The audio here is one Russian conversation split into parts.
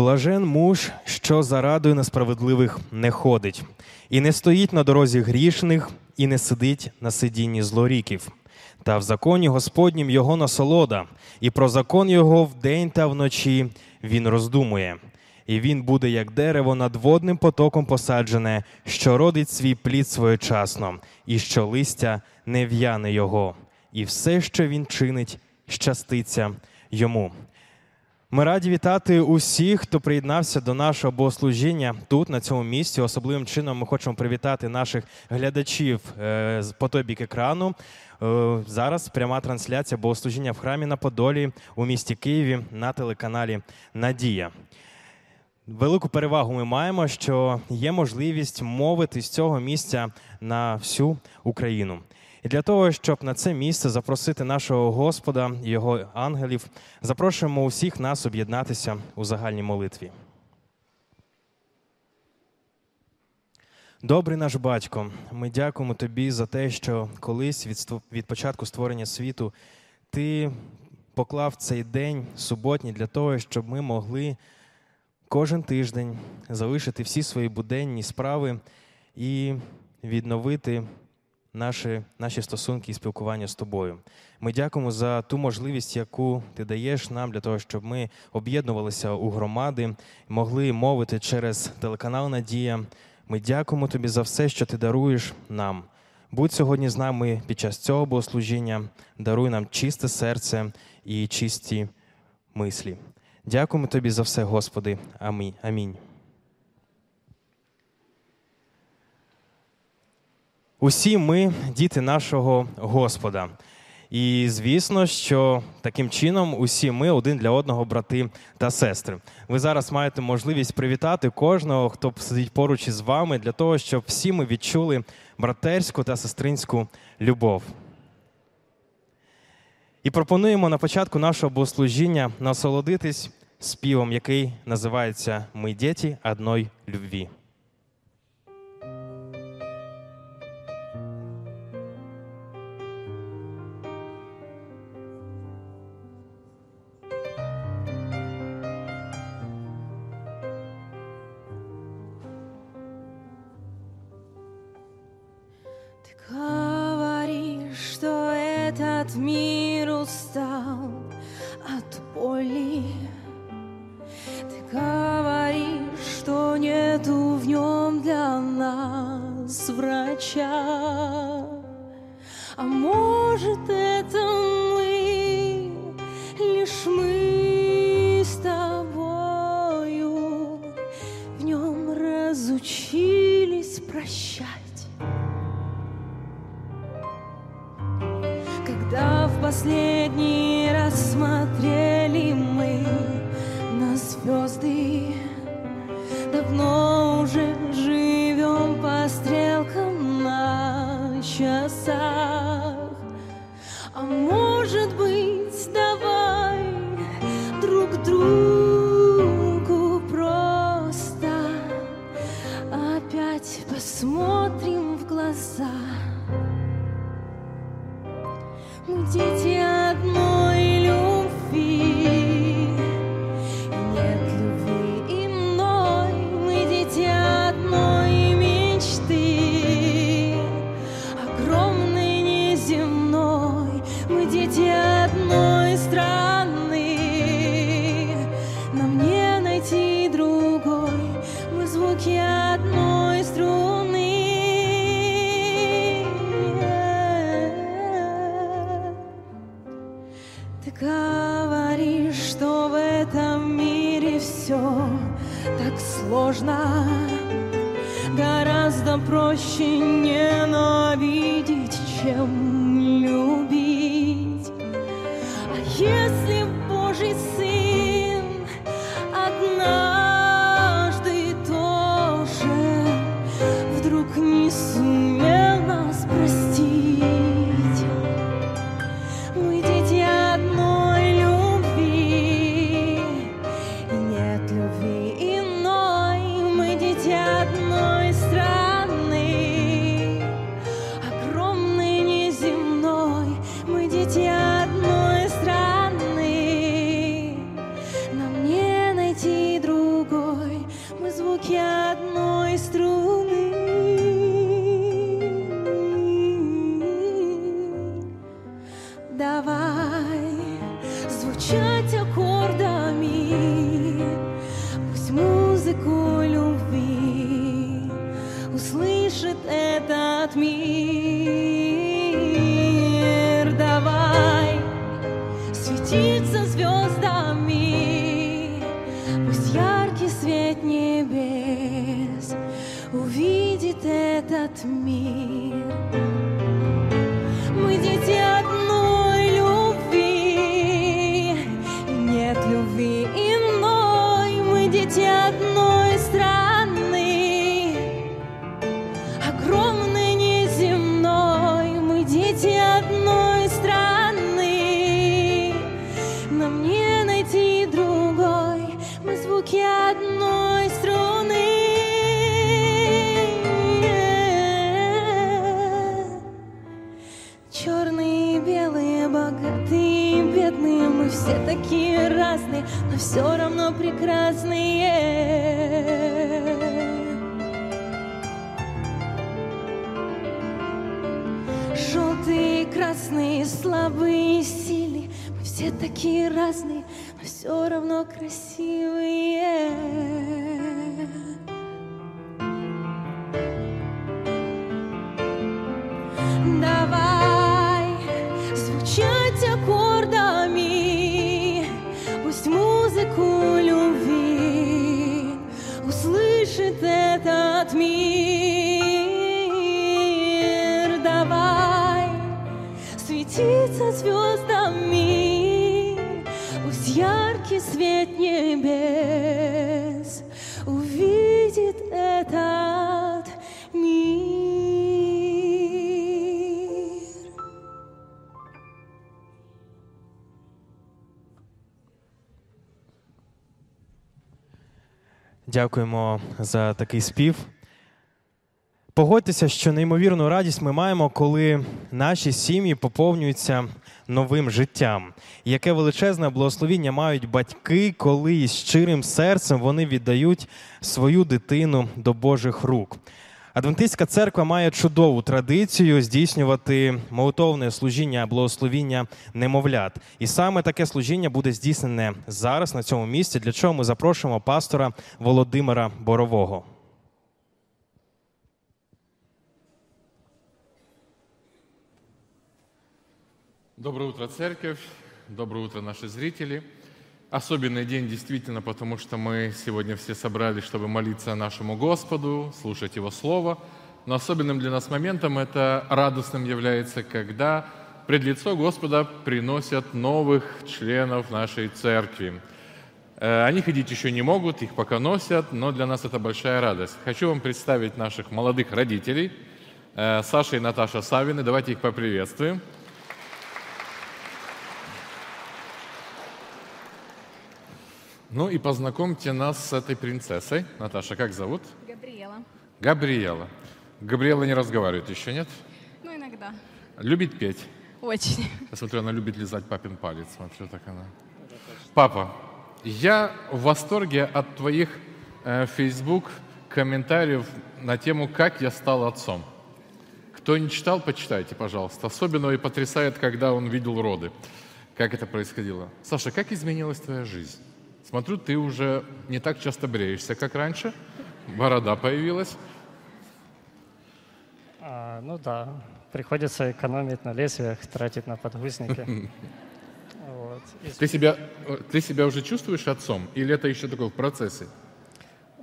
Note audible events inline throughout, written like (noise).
Блажен муж, що за радою несправедливих не ходить, і не стоїть на дорозі грішних, і не сидить на сидінні злоріків. Та в законі Господнім його насолода, і про закон його вдень та вночі він роздумує. І він буде, як дерево над водним потоком посаджене, що родить свій плід своєчасно, і що листя не в'яне його, і все, що він чинить, щаститься йому. Ми раді вітати усіх, хто приєднався до нашого богослужіння тут, на цьому місці. Особливим чином ми хочемо привітати наших глядачів е, по той бік екрану. Е, зараз пряма трансляція богослужіння в храмі на Подолі у місті Києві на телеканалі Надія. Велику перевагу ми маємо, що є можливість мовити з цього місця на всю Україну. І для того, щоб на це місце запросити нашого Господа його ангелів, запрошуємо усіх нас об'єднатися у загальній молитві. Добрий наш батько, ми дякуємо тобі за те, що колись від, від початку створення світу ти поклав цей день суботній для того, щоб ми могли кожен тиждень залишити всі свої буденні справи і відновити наші наші стосунки і спілкування з тобою. Ми дякуємо за ту можливість, яку ти даєш нам для того, щоб ми об'єднувалися у громади, могли мовити через телеканал Надія. Ми дякуємо тобі за все, що ти даруєш нам. Будь сьогодні з нами під час цього богослужіння, даруй нам чисте серце і чисті мислі. Дякуємо тобі за все, Господи. Амінь. Усі ми діти нашого Господа. І звісно, що таким чином усі ми один для одного брати та сестри. Ви зараз маєте можливість привітати кожного, хто сидить поруч із вами, для того, щоб всі ми відчули братерську та сестринську любов. І пропонуємо на початку нашого богослужіння насолодитись співом, який називається Ми діти одної любві. Сложно, гораздо проще ненавидеть, звездами, пусть яркий свет небес увидит этот мир. Дякуємо за такий спів. Погодьтеся, що неймовірну радість ми маємо, коли наші сім'ї поповнюються новим життям. Яке величезне благословіння мають батьки, коли із щирим серцем вони віддають свою дитину до Божих рук. Адвентистська церква має чудову традицію здійснювати молитовне служіння, благословіння немовлят. І саме таке служіння буде здійснене зараз на цьому місці, для чого ми запрошуємо пастора Володимира Борового. Доброе утро, церковь. Доброе утро, наши зрители. Особенный день действительно, потому что мы сегодня все собрались, чтобы молиться нашему Господу, слушать Его Слово. Но особенным для нас моментом это радостным является, когда пред лицо Господа приносят новых членов нашей церкви. Э, Они ходить еще не могут, их пока носят, но для нас это большая радость. Хочу вам представить наших молодых родителей, э, Саша и Наташа Савины. Давайте их поприветствуем. Ну и познакомьте нас с этой принцессой. Наташа, как зовут? Габриэла. Габриэла. Габриэла не разговаривает еще, нет? Ну, иногда. Любит петь. Очень. Я смотрю, она любит лизать папин палец. Смотрю, так она. Папа, я в восторге от твоих э, Facebook комментариев на тему «Как я стал отцом». Кто не читал, почитайте, пожалуйста. Особенно и потрясает, когда он видел роды. Как это происходило. Саша, как изменилась твоя жизнь? Смотрю, ты уже не так часто бреешься, как раньше. Борода появилась. А, ну да, приходится экономить на лезвиях, тратить на подгузники. (laughs) Вот. Ты себя, э, ты себя уже чувствуешь отцом? Или это еще такое в процессе?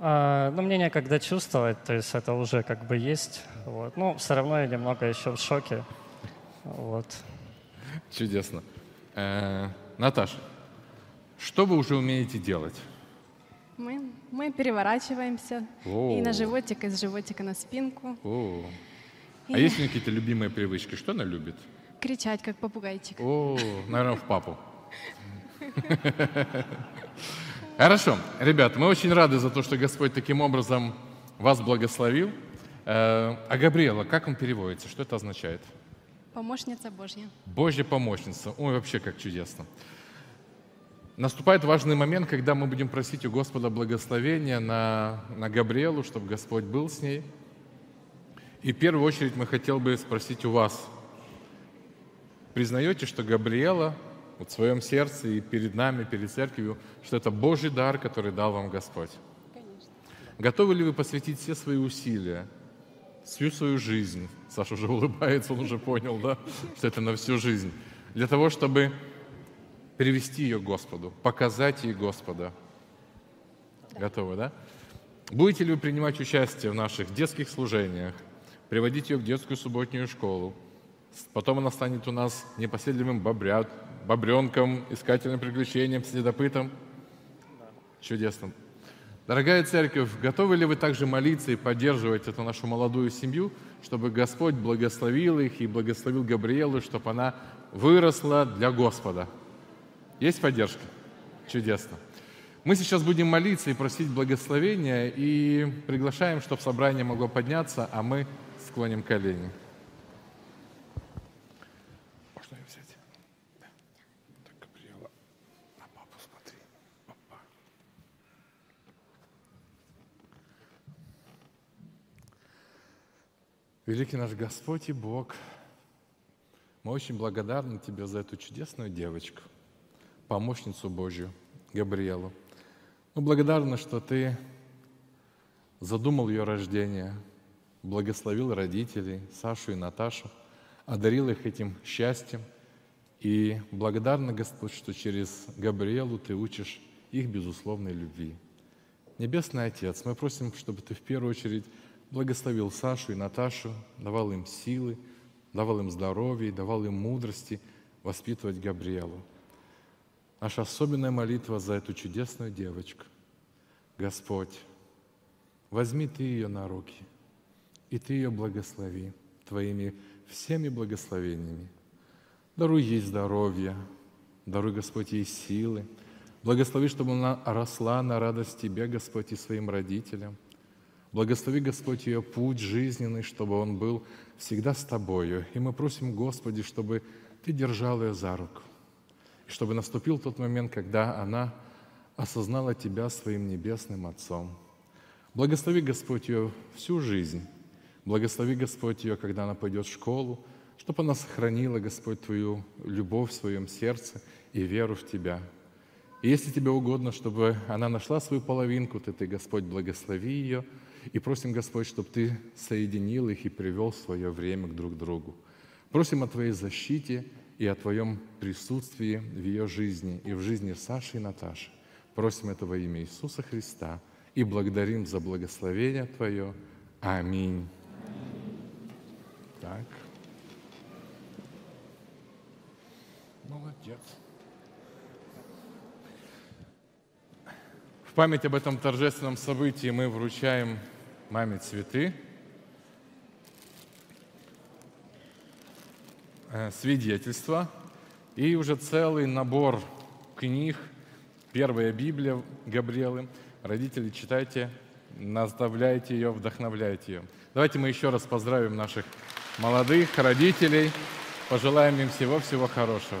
а, ну, мне некогда чувствовать, то есть это уже как бы есть. Вот. Ну, все равно я немного еще в шоке. Вот. Чудесно. Э, Наташа, что вы уже умеете делать? Мы, мы переворачиваемся О. и на животик, и с животика на спинку. О. А И- есть у нее какие-то любимые привычки? Что она любит? Кричать, как попугайчик. О, наверное, в папу. Хорошо. Ребят, мы очень рады за то, что Господь таким образом вас благословил. Э, А Габриэла, как он переводится? Что это означает? Помощница Божья. Божья помощница. Ой, вообще как чудесно. Наступает важный момент, когда мы будем просить у Господа благословения на, на Габриэлу, чтобы Господь был с ней. И в первую очередь мы хотел бы спросить у вас, признаете, что Габриэла вот в своем сердце и перед нами, перед церковью, что это Божий дар, который дал вам Господь? Конечно. Готовы ли вы посвятить все свои усилия, всю свою жизнь? Саша уже улыбается, он уже понял, да, что это на всю жизнь. Для того, чтобы привести ее к Господу, показать ей Господа. Да. Готовы, да? Будете ли вы принимать участие в наших детских служениях, приводить ее в детскую субботнюю школу? Потом она станет у нас непоседливым бобрят, бобренком, искательным приключением, следопытом. Да. Чудесно. Дорогая церковь, готовы ли вы также молиться и поддерживать эту нашу молодую семью, чтобы Господь благословил их и благословил Габриэлу, чтобы она выросла для Господа? Есть поддержка? Чудесно. Мы сейчас будем молиться и просить благословения и приглашаем, чтобы собрание могло подняться, а мы склоним колени. Можно ее взять? Да. Так, Габриэла, на папу смотри. Папа. Великий наш Господь и Бог, мы очень благодарны Тебе за эту чудесную девочку – помощницу Божью, Габриэлу. Мы благодарны, что Ты задумал ее рождение, благословил родителей, Сашу и Наташу, одарил их этим счастьем. И благодарны, Господь, что через Габриэлу Ты учишь их безусловной любви. Небесный Отец, мы просим, чтобы Ты в первую очередь благословил Сашу и Наташу, давал им силы, давал им здоровье, давал им мудрости воспитывать Габриэлу. Наша особенная молитва за эту чудесную девочку. Господь, возьми Ты ее на руки, и Ты ее благослови Твоими всеми благословениями. Даруй ей здоровье, даруй, Господь, ей силы. Благослови, чтобы она росла на радость Тебе, Господь, и своим родителям. Благослови, Господь, ее путь жизненный, чтобы он был всегда с Тобою. И мы просим, Господи, чтобы Ты держал ее за руку и чтобы наступил тот момент, когда она осознала Тебя своим небесным Отцом. Благослови, Господь, ее всю жизнь. Благослови, Господь, ее, когда она пойдет в школу, чтобы она сохранила, Господь, Твою любовь в своем сердце и веру в Тебя. И если Тебе угодно, чтобы она нашла свою половинку, то Ты, Господь, благослови ее, и просим, Господь, чтобы Ты соединил их и привел свое время к друг другу. Просим о Твоей защите – и о Твоем присутствии в ее жизни и в жизни Саши и Наташи. Просим этого имя Иисуса Христа и благодарим за благословение Твое. Аминь. Так. Молодец. В память об этом торжественном событии мы вручаем маме цветы. Свидетельства и уже целый набор книг. Первая Библия Габриэлы. Родители, читайте, наставляйте ее, вдохновляйте ее. Давайте мы еще раз поздравим наших молодых родителей, пожелаем им всего-всего хорошего.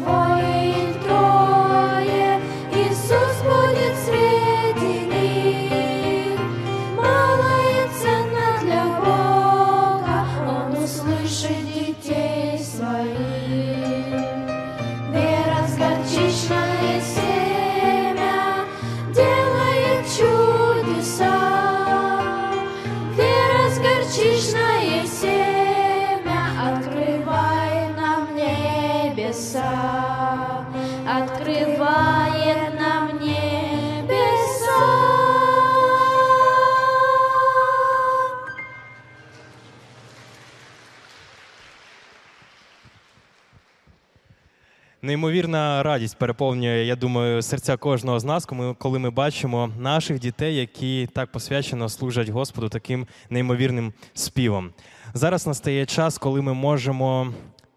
what Неймовірна радість переповнює, я думаю, серця кожного з нас, коли ми- бачимо наших дітей, які так посвячено служать Господу таким неймовірним співом. Зараз настає час, коли ми можемо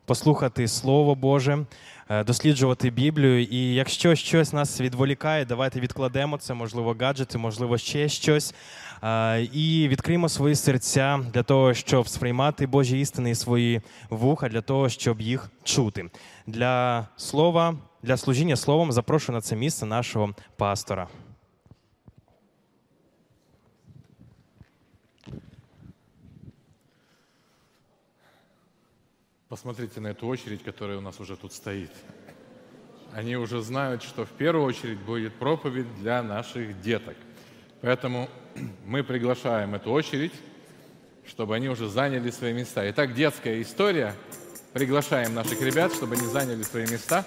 послухати Слово Боже, е, досліджувати Біблію. І якщо щось нас відволікає, давайте відкладемо це, можливо, гаджети, можливо, ще щось. е, І відкриємо свої серця для того, щоб сприймати Божі істини і свої вуха, для того, щоб їх чути. Для слова, для служіння словом запрошую на це місце нашого пастора. Посмотрите на эту очередь, которая у нас уже тут стоит. Они уже знают, что в первую очередь будет проповедь для наших деток. Поэтому (clears throat) мы приглашаем эту очередь, чтобы они уже заняли свои места. Итак, детская история. Приглашаем наших ребят, чтобы они заняли свои места.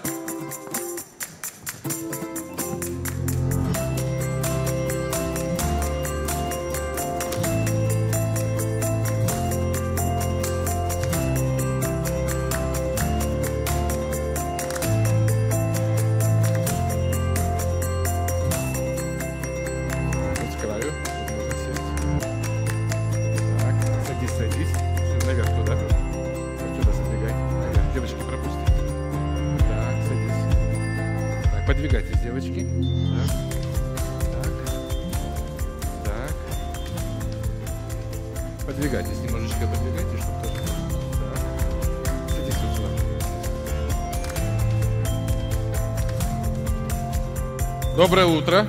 Подвигайтесь, немножечко подвигайтесь, чтобы тоже... Так. Садись вот сюда. Доброе утро.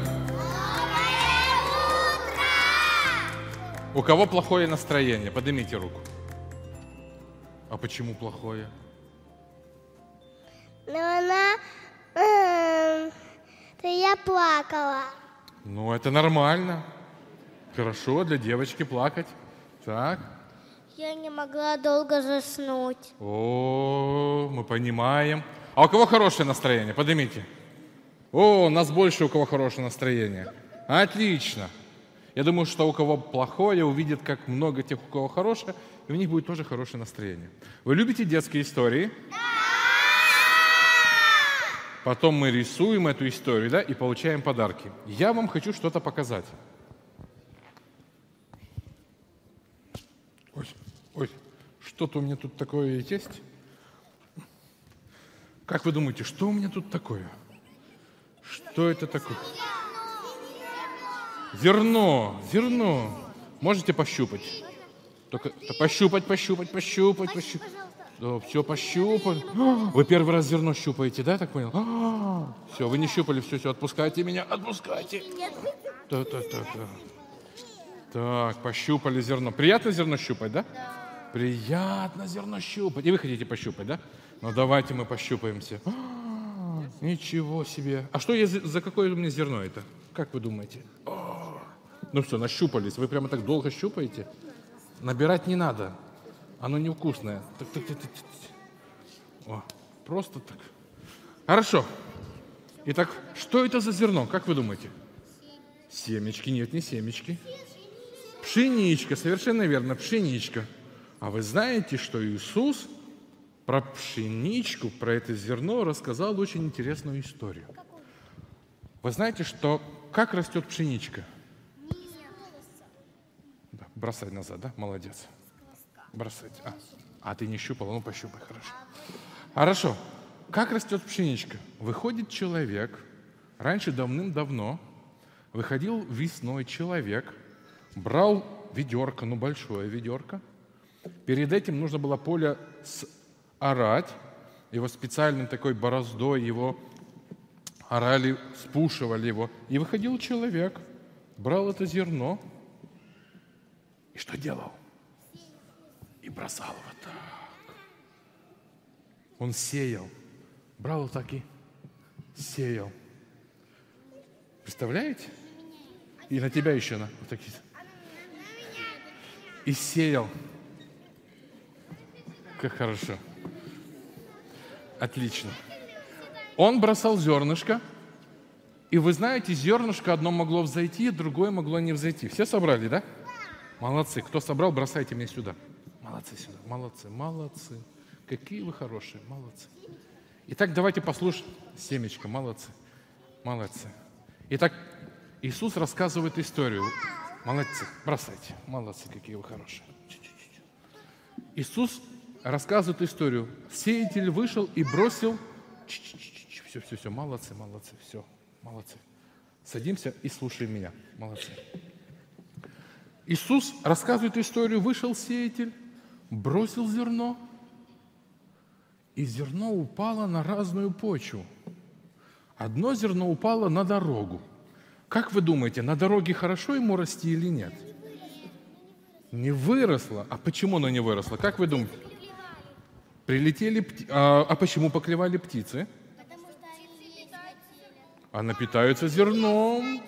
У кого плохое настроение? Поднимите руку. А почему плохое? Но она... то я плакала. Ну, это нормально. Хорошо для девочки плакать. Так. Я не могла долго заснуть. О, мы понимаем. А у кого хорошее настроение? Поднимите. О, у нас больше у кого хорошее настроение. Отлично. Я думаю, что у кого плохое, увидит, как много тех, у кого хорошее, и у них будет тоже хорошее настроение. Вы любите детские истории? Потом мы рисуем эту историю, да, и получаем подарки. Я вам хочу что-то показать. Ой, что-то у меня тут такое есть. Как вы думаете, что у меня тут такое? Что это такое? Зерно, зерно. Можете пощупать? Только да пощупать, пощупать, пощупать, пощупать. Да, все, пощупали. А, Вы первый раз зерно щупаете, да, я так понял? все, вы не щупали, все, все, отпускайте меня, отпускайте. Да, да, да, да. Так, пощупали зерно. Приятно зерно щупать, да? Приятно зерно щупать. И вы хотите пощупать, да? Ну давайте мы пощупаемся. А, Ничего себе. А что я за какое у меня зерно это? Как вы думаете? О, ну что, нащупались. Вы прямо так долго щупаете? Набирать не надо. Оно невкусное. Так, так, так, так, так. О, просто так. Хорошо. Итак, что это за зерно? Как вы думаете? Семечки. Нет, не семечки. Пшеничка, совершенно верно, пшеничка. А вы знаете, что Иисус про пшеничку, про это зерно рассказал очень интересную историю. Вы знаете, что как растет пшеничка? Да, бросай назад, да? Молодец. Бросать. А, а ты не щупала? Ну, пощупай, хорошо. Хорошо. Как растет пшеничка? Выходит человек, раньше давным-давно выходил весной человек, брал ведерко, ну большое ведерко. Перед этим нужно было поле орать, его специальной такой бороздой его орали, спушивали его. И выходил человек, брал это зерно и что делал? И бросал его так. Он сеял. Брал вот так и сеял. Представляете? И на тебя еще на вот такие. И сеял. Как хорошо. Отлично. Он бросал зернышко, и вы знаете, зернышко одно могло взойти, другое могло не взойти. Все собрали, да? Молодцы. Кто собрал, бросайте мне сюда. Молодцы сюда. Молодцы, молодцы. Какие вы хорошие, молодцы. Итак, давайте послушаем. Семечко, молодцы. Молодцы. Итак, Иисус рассказывает историю. Молодцы, бросайте. Молодцы, какие вы хорошие. Иисус рассказывает историю. Сеятель вышел и бросил... Все, все, все, молодцы, молодцы, все, молодцы. Садимся и слушаем меня. Молодцы. Иисус рассказывает историю. Вышел сеятель, бросил зерно, и зерно упало на разную почву. Одно зерно упало на дорогу. Как вы думаете, на дороге хорошо ему расти или нет? Не выросло. А почему оно не выросло? Как вы думаете? Прилетели пти... а, а почему поклевали птицы? Она питается зерном.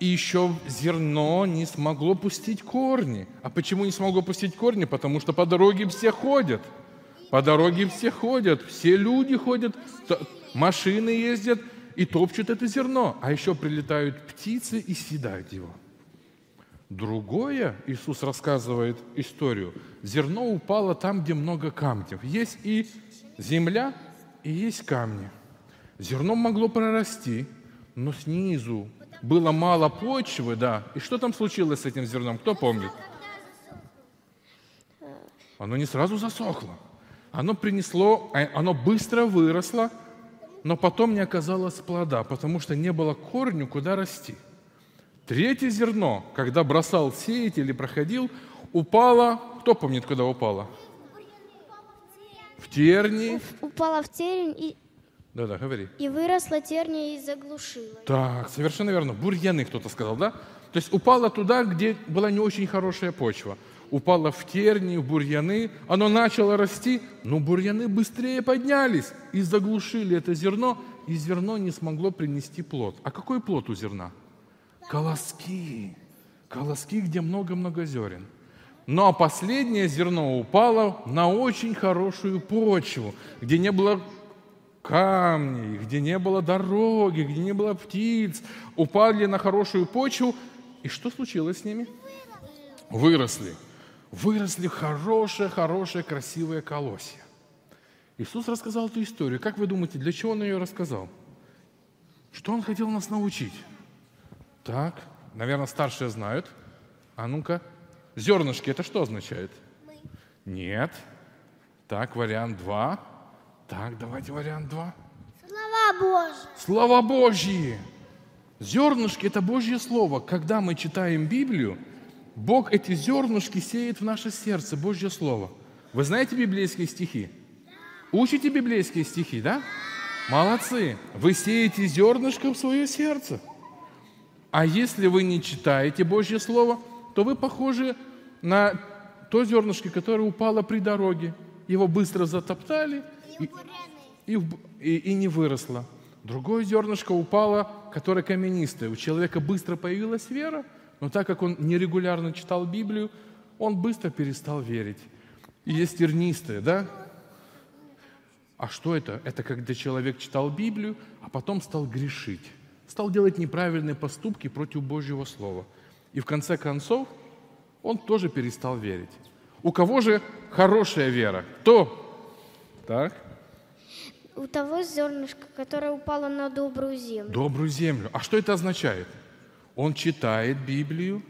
И еще зерно не смогло пустить корни. А почему не смогло пустить корни? Потому что по дороге все ходят. По дороге все ходят, все люди ходят, машины ездят и топчут это зерно. А еще прилетают птицы и съедают его. Другое, Иисус рассказывает историю, зерно упало там, где много камней. Есть и земля, и есть камни. Зерно могло прорасти, но снизу было мало почвы, да. И что там случилось с этим зерном? Кто помнит? Оно не сразу засохло. Оно принесло, а, оно быстро выросло, но потом не оказалось плода, потому что не было корню, куда расти. Третье зерно, когда бросал сеять или проходил, упало, кто помнит, куда упало? В терни. Упала в терень и, Да-да, говори. и выросла терния и заглушила. Так, совершенно верно. Бурьяны кто-то сказал, да? То есть упало туда, где была не очень хорошая почва. Упало в терни, в бурьяны. Оно начало расти, но бурьяны быстрее поднялись и заглушили это зерно, и зерно не смогло принести плод. А какой плод у зерна? Колоски. Колоски, где много-много зерен. Но последнее зерно упало на очень хорошую почву, где не было камней, где не было дороги, где не было птиц. Упали на хорошую почву. И что случилось с ними? Выросли. Выросли хорошие, хорошие, красивые колосья. Иисус рассказал эту историю. Как вы думаете, для чего Он ее рассказал? Что Он хотел нас научить? Так, наверное, старшие знают. А ну-ка. Зернышки, это что означает? Нет. Так, вариант два. Так, давайте вариант два. Слова Божьи. Слова Божьи. Зернышки – это Божье Слово. Когда мы читаем Библию, Бог эти зернышки сеет в наше сердце, Божье Слово. Вы знаете библейские стихи? Учите библейские стихи, да? Молодцы. Вы сеете зернышко в свое сердце. А если вы не читаете Божье Слово, то вы похожи на то зернышко, которое упало при дороге. Его быстро затоптали. И, и, и- и не выросло. Другое зернышко упало, которое каменистое. У человека быстро появилась вера, но так как он нерегулярно читал Библию, он быстро перестал верить. И есть тернистое, да? А что это? Это когда человек читал Библию, а потом стал грешить. Стал делать неправильные поступки против Божьего Слова. И в конце концов он тоже перестал верить. У кого же хорошая вера? Кто? Так, У того зернышка, которое упало на добрую землю. добрую землю. А что это означает? Он читает Библию,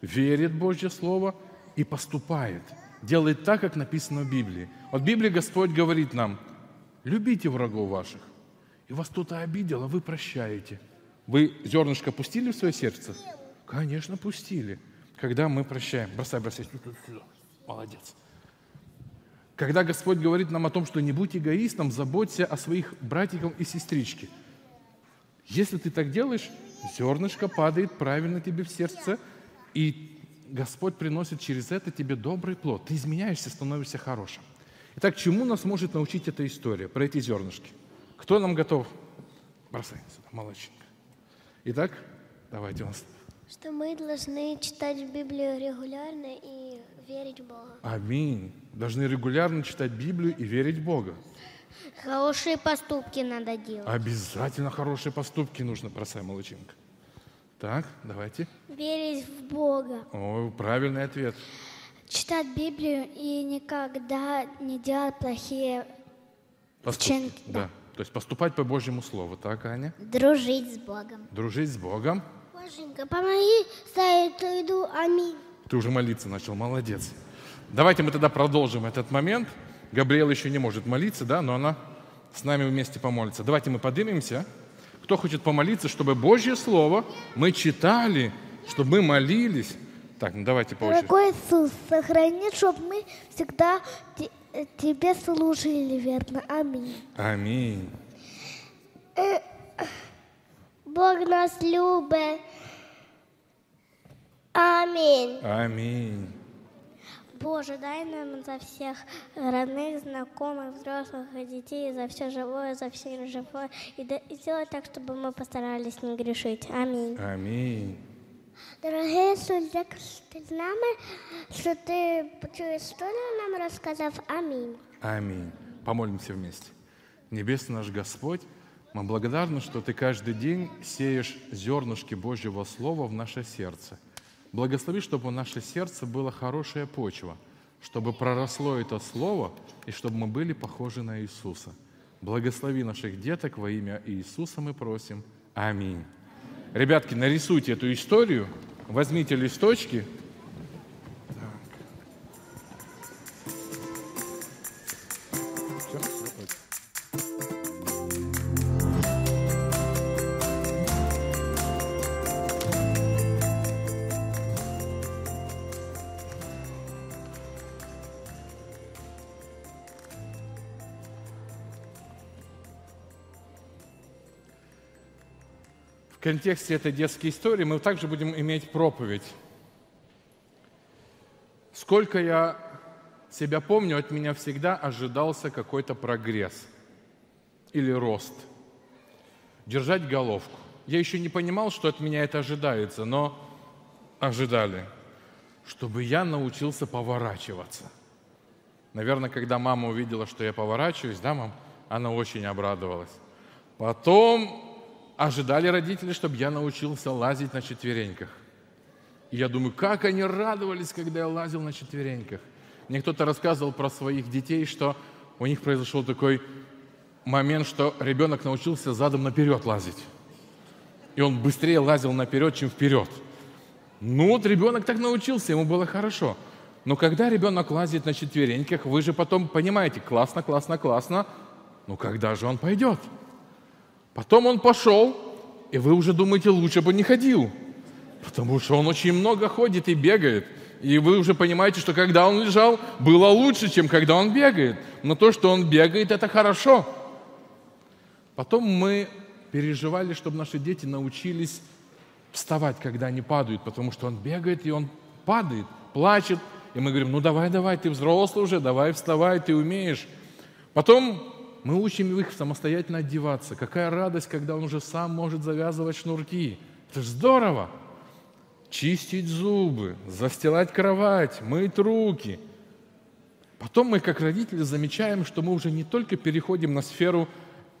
верит в Божье Слово и поступает. Делает так, как написано в Библии. Вот в Библии Господь говорит нам, любите врагов ваших. И вас кто-то обидел, а вы прощаете. Вы зернышко пустили в свое сердце? Конечно, пустили. Когда мы прощаем. Бросай, бросай. Сюда. Молодец. Когда Господь говорит нам о том, что не будь эгоистом, заботься о своих братиках и сестричке. Если ты так делаешь, зернышко падает правильно тебе в сердце, и Господь приносит через это тебе добрый плод. Ты изменяешься, становишься хорошим. Итак, чему нас может научить эта история про эти зернышки? Кто нам готов? Бросай сюда, молодчинка. Итак, давайте вас. Что мы должны читать Библию регулярно и верить в Бога. Аминь. Должны регулярно читать Библию и верить в Бога. Хорошие поступки надо делать. Обязательно хорошие поступки нужно, бросай, молодчинка. Так, давайте. Верить в Бога. О, правильный ответ. Читать Библию и никогда не делать плохие Поступки. Вчинки, Да. То есть поступать по Божьему Слову, так, Аня? Дружить с Богом. Дружить с Богом. Боженька, помоги ставить еду. Аминь. Ты уже молиться начал, молодец. Давайте мы тогда продолжим этот момент. Габриэл еще не может молиться, да, но она с нами вместе помолится. Давайте мы поднимемся. Кто хочет помолиться, чтобы Божье Слово мы читали, чтобы мы молились. Так, ну давайте по очереди. Дорогой Иисус, сохрани, чтобы мы всегда Тебе служили верно. Аминь. Аминь. Бог нас любит. Аминь. Аминь. Боже, дай нам за всех родных, знакомых, взрослых и детей, за все живое, за все неживое. И, да- и сделай так, чтобы мы постарались не грешить. Аминь. Аминь. Дорогий Ісус, дякую, що ти з нами, що ти цю історію нам розказав. Амінь. Аминь. Помолимся вместе. Небесный наш Господь, мы благодарны, что Ты каждый день сеешь зернышки Божьего Слова в наше сердце. Благослови, чтобы в наше сердце была хорошая почва, чтобы проросло это Слово, и чтобы мы были похожи на Иисуса. Благослови наших деток во имя Иисуса мы просим. Аминь. Ребятки, нарисуйте эту историю, возьмите листочки, контексте этой детской истории мы также будем иметь проповедь. Сколько я себя помню, от меня всегда ожидался какой-то прогресс или рост. Держать головку. Я еще не понимал, что от меня это ожидается, но ожидали, чтобы я научился поворачиваться. Наверное, когда мама увидела, что я поворачиваюсь, да, мам, она очень обрадовалась. Потом ожидали родители, чтобы я научился лазить на четвереньках. И я думаю, как они радовались, когда я лазил на четвереньках. Мне кто-то рассказывал про своих детей, что у них произошел такой момент, что ребенок научился задом наперед лазить. И он быстрее лазил наперед, чем вперед. Ну вот ребенок так научился, ему было хорошо. Но когда ребенок лазит на четвереньках, вы же потом понимаете, классно, классно, классно, ну когда же он пойдет? Потом он пошел, и вы уже думаете, лучше бы не ходил. Потому что он очень много ходит и бегает. И вы уже понимаете, что когда он лежал, было лучше, чем когда он бегает. Но то, что он бегает, это хорошо. Потом мы переживали, чтобы наши дети научились вставать, когда они падают, потому что он бегает, и он падает, плачет. И мы говорим, ну давай, давай, ты взрослый уже, давай вставай, ты умеешь. Потом Мы учим их самостоятельно одеваться. Какая радость, когда он уже сам может завязывать шнурки. Это же здорово! Чистить зубы, застилать кровать, мыть руки. Потом мы, как родители, замечаем, что мы уже не только переходим на сферу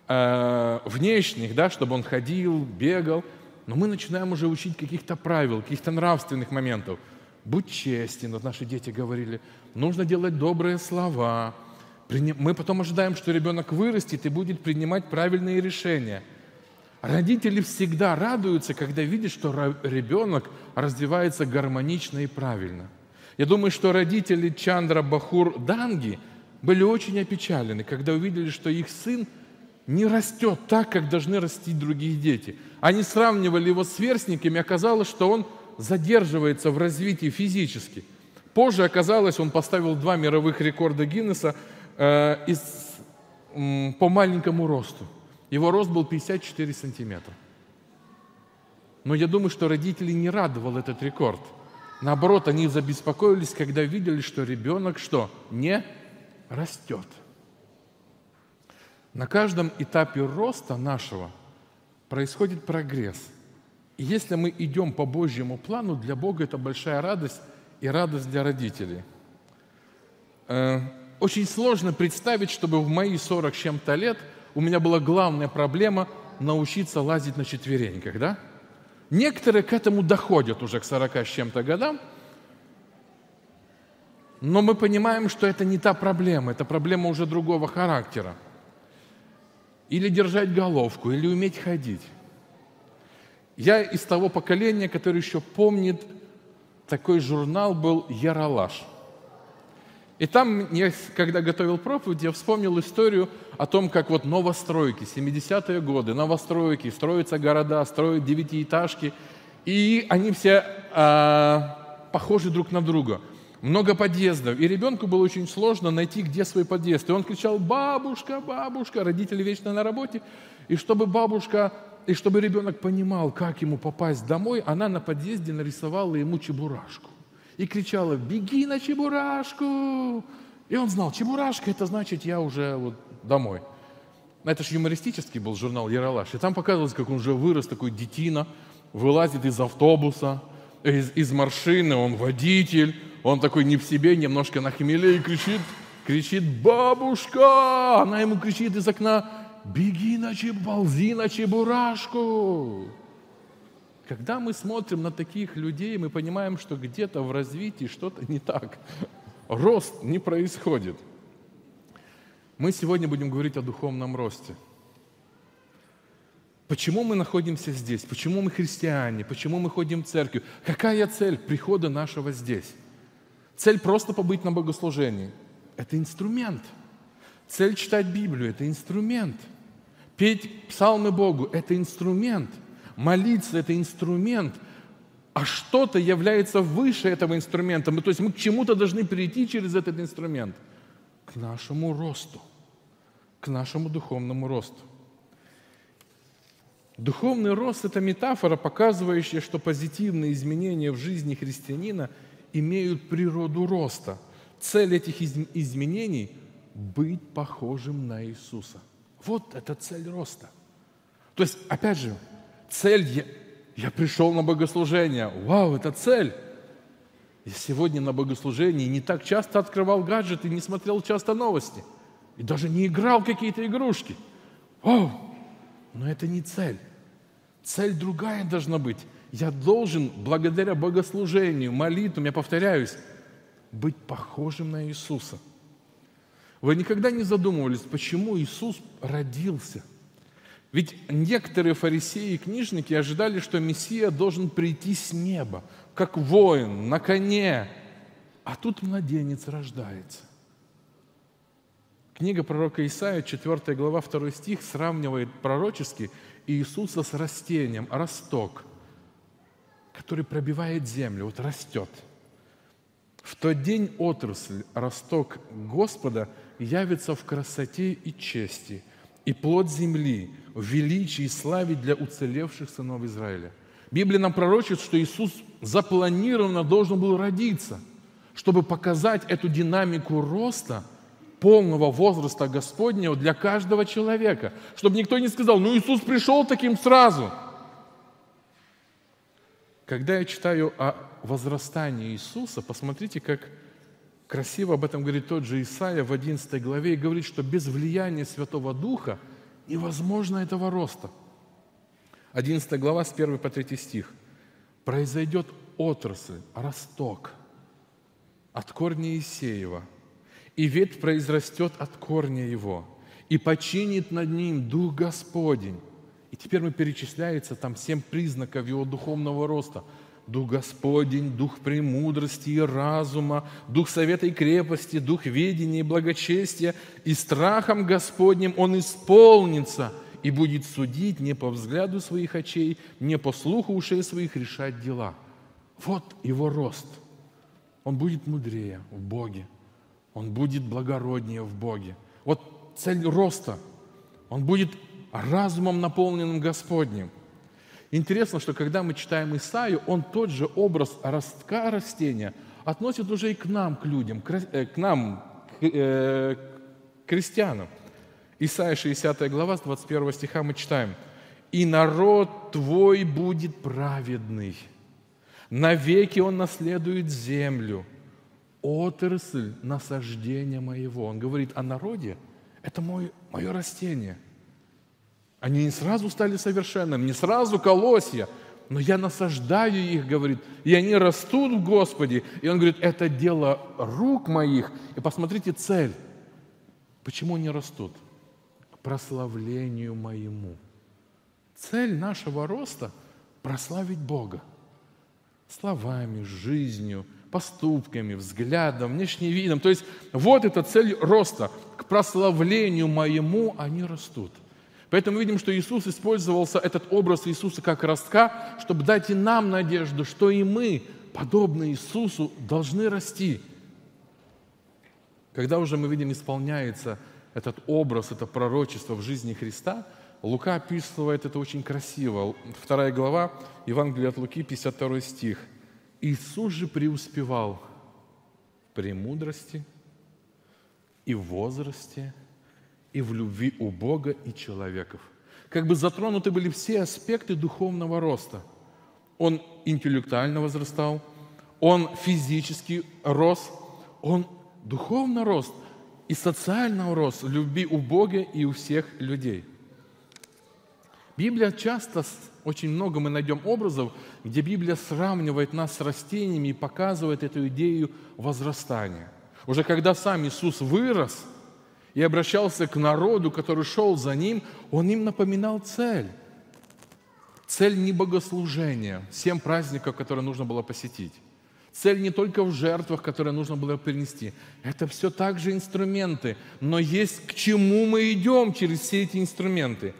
э, внешних, да, чтобы он ходил, бегал, но мы начинаем уже учить каких-то правил, каких-то нравственных моментов. Будь честен, вот наши дети говорили, нужно делать добрые слова. Мы потом ожидаем, что ребенок вырастет и будет принимать правильные решения. Родители всегда радуются, когда видят, что ребенок развивается гармонично и правильно. Я думаю, что родители Чандра Бахур Данги были очень опечалены, когда увидели, что их сын не растет так, как должны расти другие дети. Они сравнивали его с сверстниками, оказалось, что он задерживается в развитии физически. Позже оказалось, он поставил два мировых рекорда Гиннесса из, э, по маленькому росту. Его рост был 54 сантиметра. Но я думаю, что родители не радовал этот рекорд. Наоборот, они забеспокоились, когда видели, что ребенок что? Не растет. На каждом этапе роста нашего происходит прогресс. И если мы идем по Божьему плану, для Бога это большая радость и радость для родителей. Очень сложно представить, чтобы в мои 40 с чем-то лет у меня была главная проблема научиться лазить на четвереньках, да? Некоторые к этому доходят уже к 40 с чем-то годам, но мы понимаем, что это не та проблема, это проблема уже другого характера – или держать головку, или уметь ходить. Я из того поколения, которое еще помнит, такой журнал был «Яралаш». И там, я, когда готовил проповедь, я вспомнил историю о том, как вот новостройки, 70-е годы, новостройки, строятся города, строят девятиэтажки, и они все а, похожи друг на друга – много подъездов. И ребенку было очень сложно найти, где свой подъезд. И он кричал, бабушка, бабушка, родители вечно на работе. И чтобы бабушка, и чтобы ребенок понимал, как ему попасть домой, она на подъезде нарисовала ему чебурашку. И кричала, беги на чебурашку. И он знал, чебурашка, это значит, я уже вот домой. Это же юмористический был журнал «Яралаш». И там показывалось, как он уже вырос, такой детина, вылазит из автобуса, из, из машины, он водитель, он такой не в себе, немножко на хмеле и кричит, кричит, бабушка! Она ему кричит из окна, беги на чеб, ползи на чебурашку. Когда мы смотрим на таких людей, мы понимаем, что где-то в развитии что-то не так. Рост не происходит. Мы сегодня будем говорить о духовном росте. Почему мы находимся здесь? Почему мы христиане? Почему мы ходим в церковь? Какая цель прихода нашего здесь? Цель просто побыть на богослужении – это инструмент. Цель читать Библию – это инструмент. Петь псалмы Богу – это инструмент. Молиться – это инструмент. А что-то является выше этого инструмента. То есть мы к чему-то должны перейти через этот инструмент. К нашему росту. К нашему духовному росту. Духовный рост – это метафора, показывающая, что позитивные изменения в жизни христианина – имеют природу роста. Цель этих изменений – быть похожим на Иисуса. Вот это цель роста. То есть, опять же, цель я, я пришел на богослужение. Вау, это цель. Я сегодня на богослужении не так часто открывал гаджеты, не смотрел часто новости. И даже не играл какие-то игрушки. Вау! Но это не цель. Цель другая должна быть. Я должен, благодаря богослужению, молитвам, я повторяюсь, быть похожим на Иисуса. Вы никогда не задумывались, почему Иисус родился? Ведь некоторые фарисеи и книжники ожидали, что Мессия должен прийти с неба, как воин, на коне. А тут младенец рождается. Книга пророка Исаия, 4 глава, 2 стих, сравнивает пророчески Иисуса с растением, росток который пробивает землю, вот растет. В тот день отрасль, росток Господа явится в красоте и чести, и плод земли величии и славе для уцелевших сынов Израиля. Библия нам пророчит, что Иисус запланированно должен был родиться, чтобы показать эту динамику роста полного возраста Господнего для каждого человека. Чтобы никто не сказал, ну Иисус пришел таким сразу. Когда я читаю о возрастании Иисуса, посмотрите, как красиво об этом говорит тот же Исаия в 11 главе и говорит, что без влияния Святого Духа невозможно этого роста. 11 глава с 1 по 3 стих. «Произойдет отрасль, росток от корня Исеева, и ветвь произрастет от корня его, и починит над ним Дух Господень». И теперь мы перечисляется там семь признаков его духовного роста – Дух Господень, Дух премудрости и разума, Дух совета и крепости, Дух ведения и благочестия, и страхом Господним Он исполнится и будет судить не по взгляду своих очей, не по слуху ушей своих решать дела. Вот его рост. Он будет мудрее в Боге. Он будет благороднее в Боге. Вот цель роста. Он будет разумом наполненным Господним. Интересно, что когда мы читаем Исаию, он тот же образ ростка растения относит уже и к нам, к людям, к э, нам, к э, крестьянам. Исайя 60 глава, с 21 стиха мы читаем. «И народ твой будет праведный, навеки он наследует землю, отрасль насаждения моего». Он говорит о народе, это мой, мое растение – они не сразу стали совершенными, не сразу колосья, но я насаждаю их, говорит, и они растут в Господе. И он говорит, это дело рук моих. И посмотрите цель. Почему они растут? К прославлению моему. Цель нашего роста – прославить Бога. Словами, жизнью, поступками, взглядом, внешним видом. То есть вот эта цель роста. К прославлению моему они растут – Поэтому мы видим, что Иисус использовался, этот образ Иисуса как ростка, чтобы дать и нам надежду, что и мы, подобно Иисусу, должны расти. Когда уже мы видим, исполняется этот образ, это пророчество в жизни Христа, Лука описывает это очень красиво. Вторая глава, Евангелие от Луки, 52 стих. Иисус же преуспевал в премудрости и в возрасте, и в любви у Бога и человеков. Как бы затронуты были все аспекты духовного роста. Он интеллектуально возрастал, он физически рос, он духовно рост и социально рос любви у Бога и у всех людей. Библия часто, очень много мы найдем образов, где Библия сравнивает нас с растениями и показывает эту идею возрастания. Уже когда сам Иисус вырос – и обращался к народу, который шел за ним, он им напоминал цель. Цель не богослужения, семь праздников, которые нужно было посетить. Цель не только в жертвах, которые нужно было принести. Это все также инструменты. Но есть к чему мы идем через все эти инструменты.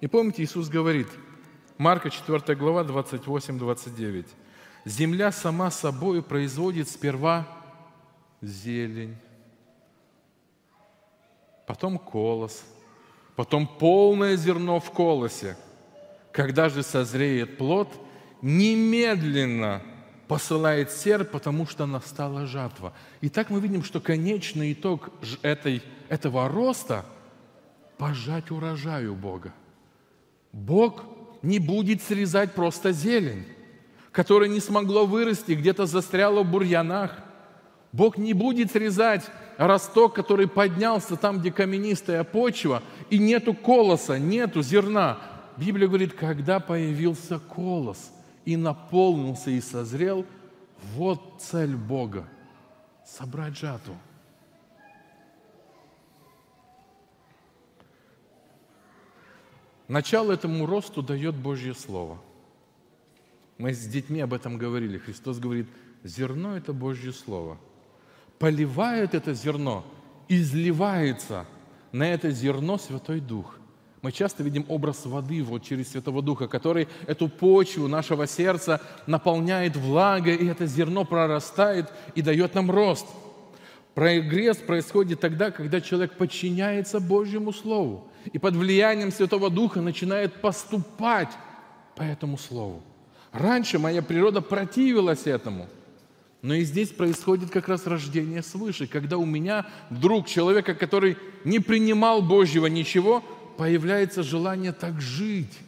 И помните, Иисус говорит, Марка 4 глава, 28-29. «Земля сама собой производит сперва зелень, потом колос, потом полное зерно в колосе. Когда же созреет плод, немедленно посылает серп, потому что настала жатва. И так мы видим, что конечный итог этой, этого роста – пожать урожай у Бога. Бог не будет срезать просто зелень, которая не смогла вырасти, где-то застряла в бурьянах. Бог не будет срезать росток, который поднялся там, где каменистая почва, и нету колоса, нету зерна. Библия говорит, когда появился колос и наполнился и созрел, вот цель Бога – собрать жатву. Начало этому росту дает Божье Слово. Мы с детьми об этом говорили. Христос говорит, зерно – это Божье Слово – поливает это зерно, изливается на это зерно Святой Дух. Мы часто видим образ воды вот через Святого Духа, который эту почву нашего сердца наполняет влагой, и это зерно прорастает и дает нам рост. Прогресс происходит тогда, когда человек подчиняется Божьему Слову и под влиянием Святого Духа начинает поступать по этому Слову. Раньше моя природа противилась этому – Но и здесь происходит как раз рождение свыше, когда у меня вдруг человека, который не принимал Божьего ничего, появляется желание так жить.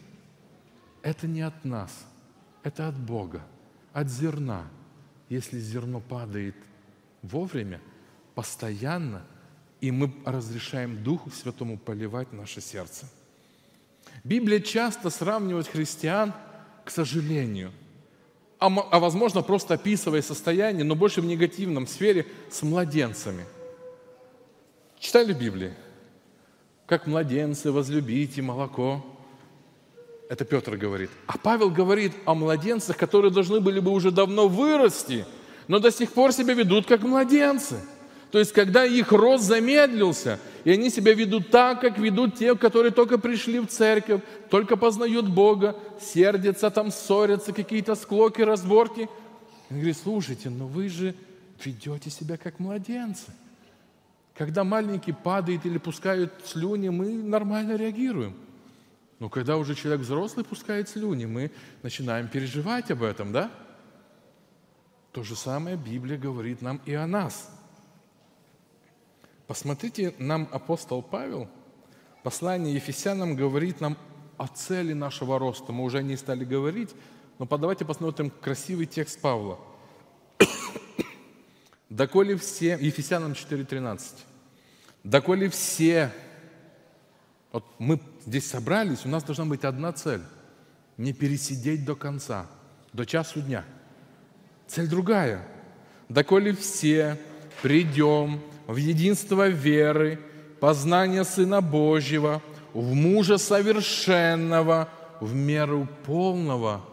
Это не от нас, это от Бога, от зерна. Если зерно падает вовремя, постоянно, и мы разрешаем Духу Святому поливать наше сердце. Библия часто сравнивает христиан, к сожалению, а, а возможно просто описывая состояние, но больше в негативном сфере, с младенцами. Читали Библию? Как младенцы, возлюбите молоко. Это Петр говорит. А Павел говорит о младенцах, которые должны были бы уже давно вырасти, но до сих пор себя ведут как младенцы. То есть, когда их рост замедлился, и они себя ведут так, как ведут те, которые только пришли в церковь, только познают Бога, сердятся, там ссорятся, какие-то склоки, разборки. Он говорит, слушайте, но вы же ведете себя как младенцы. Когда маленький падает или пускают слюни, мы нормально реагируем. Но когда уже человек взрослый пускает слюни, мы начинаем переживать об этом, да? То же самое Библия говорит нам и о нас. Посмотрите, нам апостол Павел, послание Ефесянам говорит нам о цели нашего роста. Мы уже не стали говорить, но давайте посмотрим красивый текст Павла. «Доколе все...» Ефесянам 4.13. «Доколе все...» Вот мы здесь собрались, у нас должна быть одна цель. Не пересидеть до конца, до часу дня. Цель другая. «Доколе все придем в единство веры, познание Сына Божьего, в мужа совершенного, в меру полного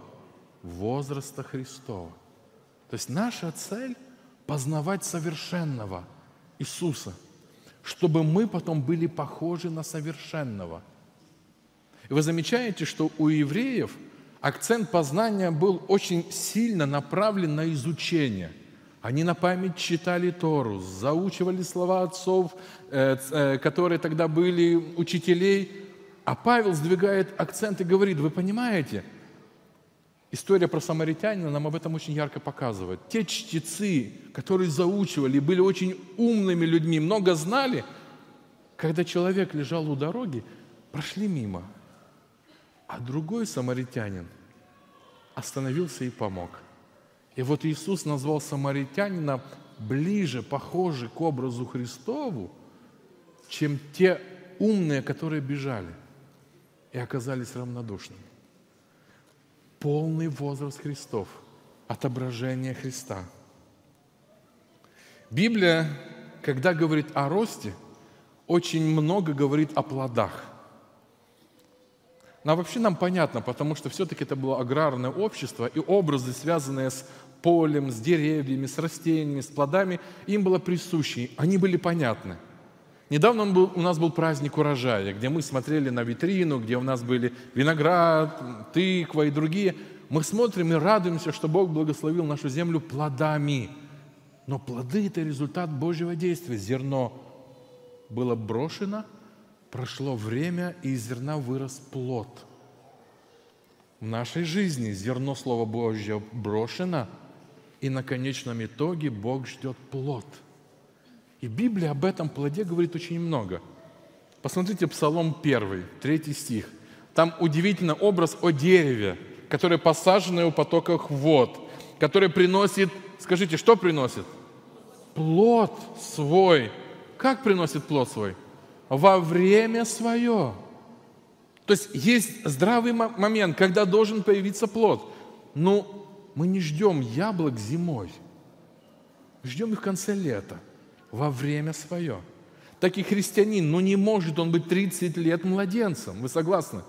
возраста Христова». То есть наша цель – познавать совершенного Иисуса, чтобы мы потом были похожи на совершенного. И вы замечаете, что у евреев акцент познания был очень сильно направлен на изучение. Они на память читали Тору, заучивали слова отцов, э, э, которые тогда были учителей. А Павел сдвигает акцент и говорит, вы понимаете, История про самаритянина нам об этом очень ярко показывает. Те чтецы, которые заучивали, были очень умными людьми, много знали, когда человек лежал у дороги, прошли мимо. А другой самаритянин остановился и помог. И вот Иисус назвал самаритянина ближе, похоже к образу Христову, чем те умные, которые бежали и оказались равнодушными полный возраст Христов, отображение Христа. Библия, когда говорит о росте, очень много говорит о плодах. Но вообще нам понятно, потому что все-таки это было аграрное общество, и образы, связанные с полем, с деревьями, с растениями, с плодами, им было присущи, они были понятны – Недавно был, у нас был праздник урожая, где мы смотрели на витрину, где у нас были виноград, тыква и другие. Мы смотрим и радуемся, что Бог благословил нашу землю плодами. Но плоды – это результат Божьего действия. Зерно было брошено, прошло время, и из зерна вырос плод. В нашей жизни зерно Слова Божьего брошено, и на конечном итоге Бог ждет плод – и Библия об этом плоде говорит очень много. Посмотрите Псалом 1, 3 стих. Там удивительный образ о дереве, которое посажено у потоках вод, которое приносит, скажите, что приносит? Плод свой. Как приносит плод свой? Во время свое. То есть есть здравый момент, когда должен появиться плод. Но мы не ждем яблок зимой. Ждем их в конце лета во время свое. Так и христианин, ну не может он быть 30 лет младенцем. Вы согласны?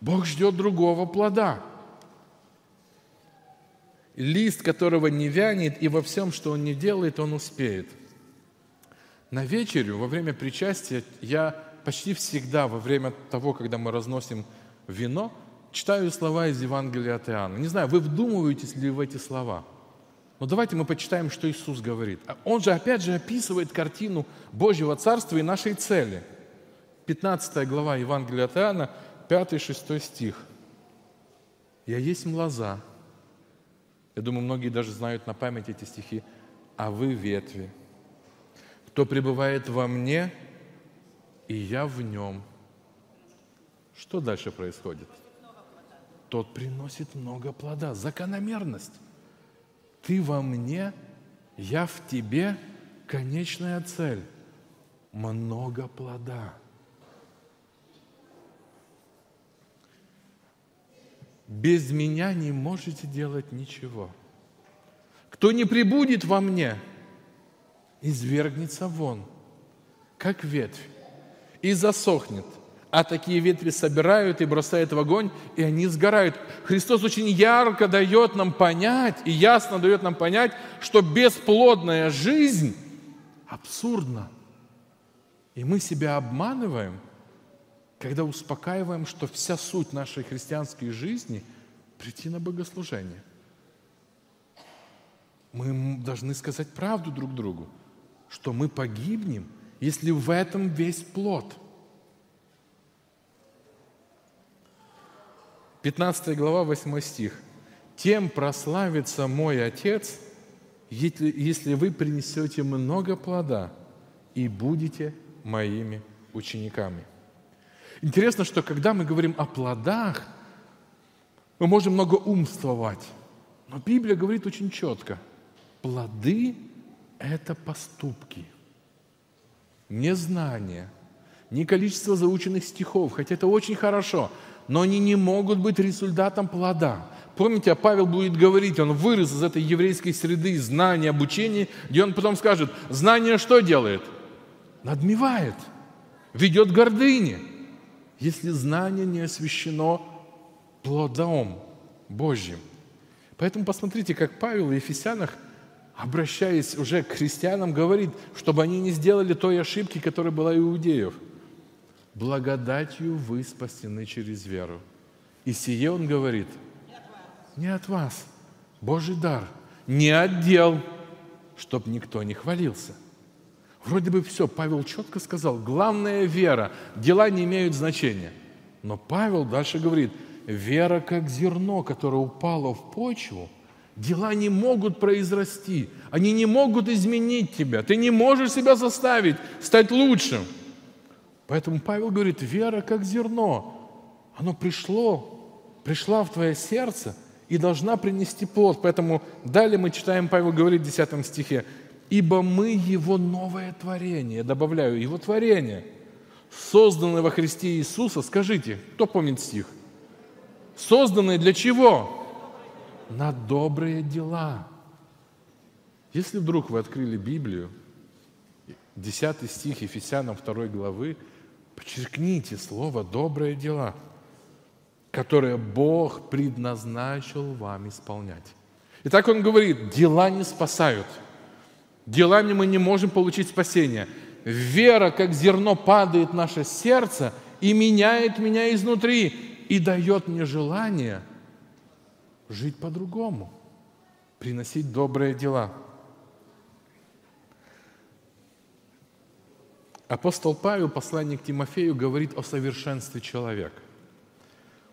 Бог ждет другого плода. Лист, которого не вянет, и во всем, что он не делает, он успеет. На вечерю, во время причастия, я почти всегда, во время того, когда мы разносим вино, читаю слова из Евангелия от Иоанна. Не знаю, вы вдумываетесь ли в эти слова – но давайте мы почитаем, что Иисус говорит. Он же опять же описывает картину Божьего Царства и нашей цели. 15 глава Евангелия от Иоанна, 5-6 стих. «Я есть лоза, Я думаю, многие даже знают на память эти стихи. «А вы ветви, кто пребывает во мне, и я в нем». Что дальше происходит? Тот приносит много плода. Закономерность. Ты во мне, я в тебе, конечная цель. Много плода. Без меня не можете делать ничего. Кто не прибудет во мне, извергнется вон, как ветвь, и засохнет. А такие ветви собирают и бросают в огонь, и они сгорают. Христос очень ярко дает нам понять, и ясно дает нам понять, что бесплодная жизнь абсурдна. И мы себя обманываем – когда успокаиваем, что вся суть нашей христианской жизни – прийти на богослужение. Мы должны сказать правду друг другу, что мы погибнем, если в этом весь плод. 15 глава, 8 стих. «Тем прославится мой Отец, если, если вы принесете много плода и будете моими учениками». Интересно, что когда мы говорим о плодах, мы можем много умствовать. Но Библия говорит очень четко. Плоды – это поступки. Не знание, не количество заученных стихов, хотя это очень хорошо, но они не могут быть результатом плода. Помните, а Павел будет говорить, он вырос из этой еврейской среды знания, обучения, где он потом скажет, знание что делает? Надмевает, ведет гордыне если знание не освящено плодом Божьим. Поэтому посмотрите, как Павел в Ефесянах, обращаясь уже к христианам, говорит, чтобы они не сделали той ошибки, которая была у иудеев. Благодатью вы спасены через веру. И сие он говорит, не от вас, Божий дар, не отдел, чтоб никто не хвалился. Вроде бы все, Павел четко сказал, главная вера, дела не имеют значения. Но Павел дальше говорит, вера как зерно, которое упало в почву, дела не могут произрасти, они не могут изменить тебя, ты не можешь себя заставить стать лучшим. Поэтому Павел говорит, вера как зерно, оно пришло, пришла в твое сердце и должна принести плод. Поэтому далее мы читаем, Павел говорит в 10 стихе, ибо мы Его новое творение, я добавляю, Его творение, созданное во Христе Иисуса. Скажите, кто помнит стих? Созданное для чего? На добрые дела. Если вдруг вы открыли Библию, 10 стих Ефесянам 2 главы, подчеркните слово «добрые дела», которые Бог предназначил вам исполнять. Итак, он говорит, дела не спасают – Делами мы не можем получить спасение. Вера, как зерно, падает в наше сердце и меняет меня изнутри, и дает мне желание жить по-другому, приносить добрые дела. Апостол Павел, посланник Тимофею, говорит о совершенстве человека.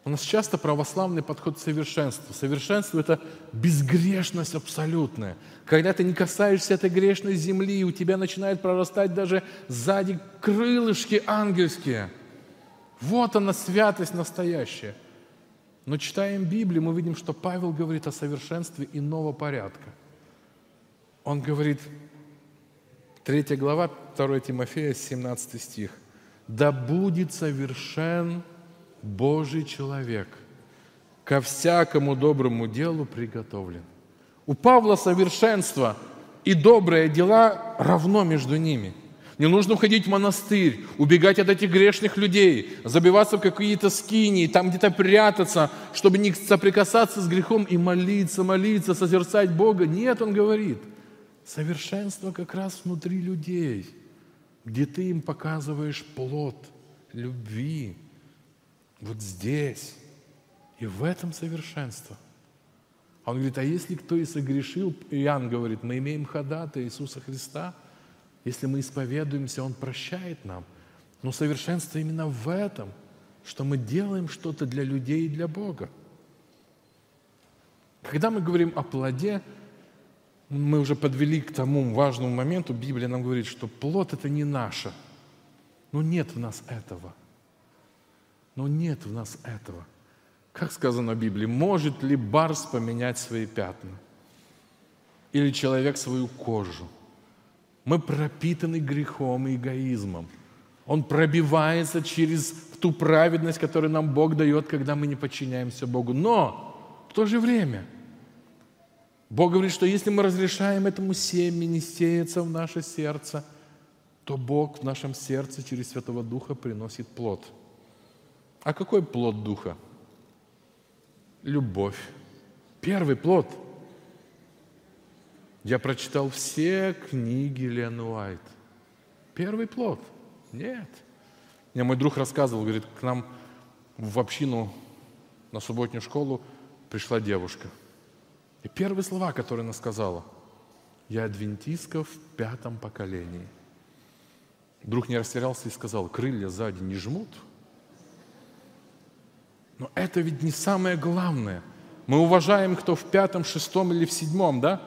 У нас часто православный подход к совершенству. Совершенство – это безгрешность абсолютная. Когда ты не касаешься этой грешной земли, у тебя начинают прорастать даже сзади крылышки ангельские. Вот она, святость настоящая. Но читаем Библию, мы видим, что Павел говорит о совершенстве иного порядка. Он говорит, 3 глава, 2 Тимофея, 17 стих. «Да будет совершен Божий человек, ко всякому доброму делу приготовлен. У Павла совершенство и добрые дела равно между ними. Не нужно уходить в монастырь, убегать от этих грешных людей, забиваться в какие-то скинии, там где-то прятаться, чтобы не соприкасаться с грехом и молиться, молиться, созерцать Бога. Нет, он говорит, совершенство как раз внутри людей, где ты им показываешь плод любви, вот здесь. И в этом совершенство. Он говорит, а если кто и согрешил, Иоанн говорит, мы имеем ходата Иисуса Христа, если мы исповедуемся, Он прощает нам. Но совершенство именно в этом, что мы делаем что-то для людей и для Бога. Когда мы говорим о плоде, мы уже подвели к тому важному моменту, Библия нам говорит, что плод – это не наше. Но нет в нас этого. Но нет в нас этого. Как сказано в Библии, может ли барс поменять свои пятна? Или человек свою кожу? Мы пропитаны грехом и эгоизмом. Он пробивается через ту праведность, которую нам Бог дает, когда мы не подчиняемся Богу. Но в то же время Бог говорит, что если мы разрешаем этому семени сеяться в наше сердце, то Бог в нашем сердце через Святого Духа приносит плод. А какой плод Духа? Любовь. Первый плод. Я прочитал все книги Лен Уайт. Первый плод. Нет. Мне мой друг рассказывал, говорит, к нам в общину на субботнюю школу пришла девушка. И первые слова, которые она сказала, я адвентистка в пятом поколении. Друг не растерялся и сказал, крылья сзади не жмут? Но это ведь не самое главное. Мы уважаем, кто в пятом, шестом или в седьмом, да?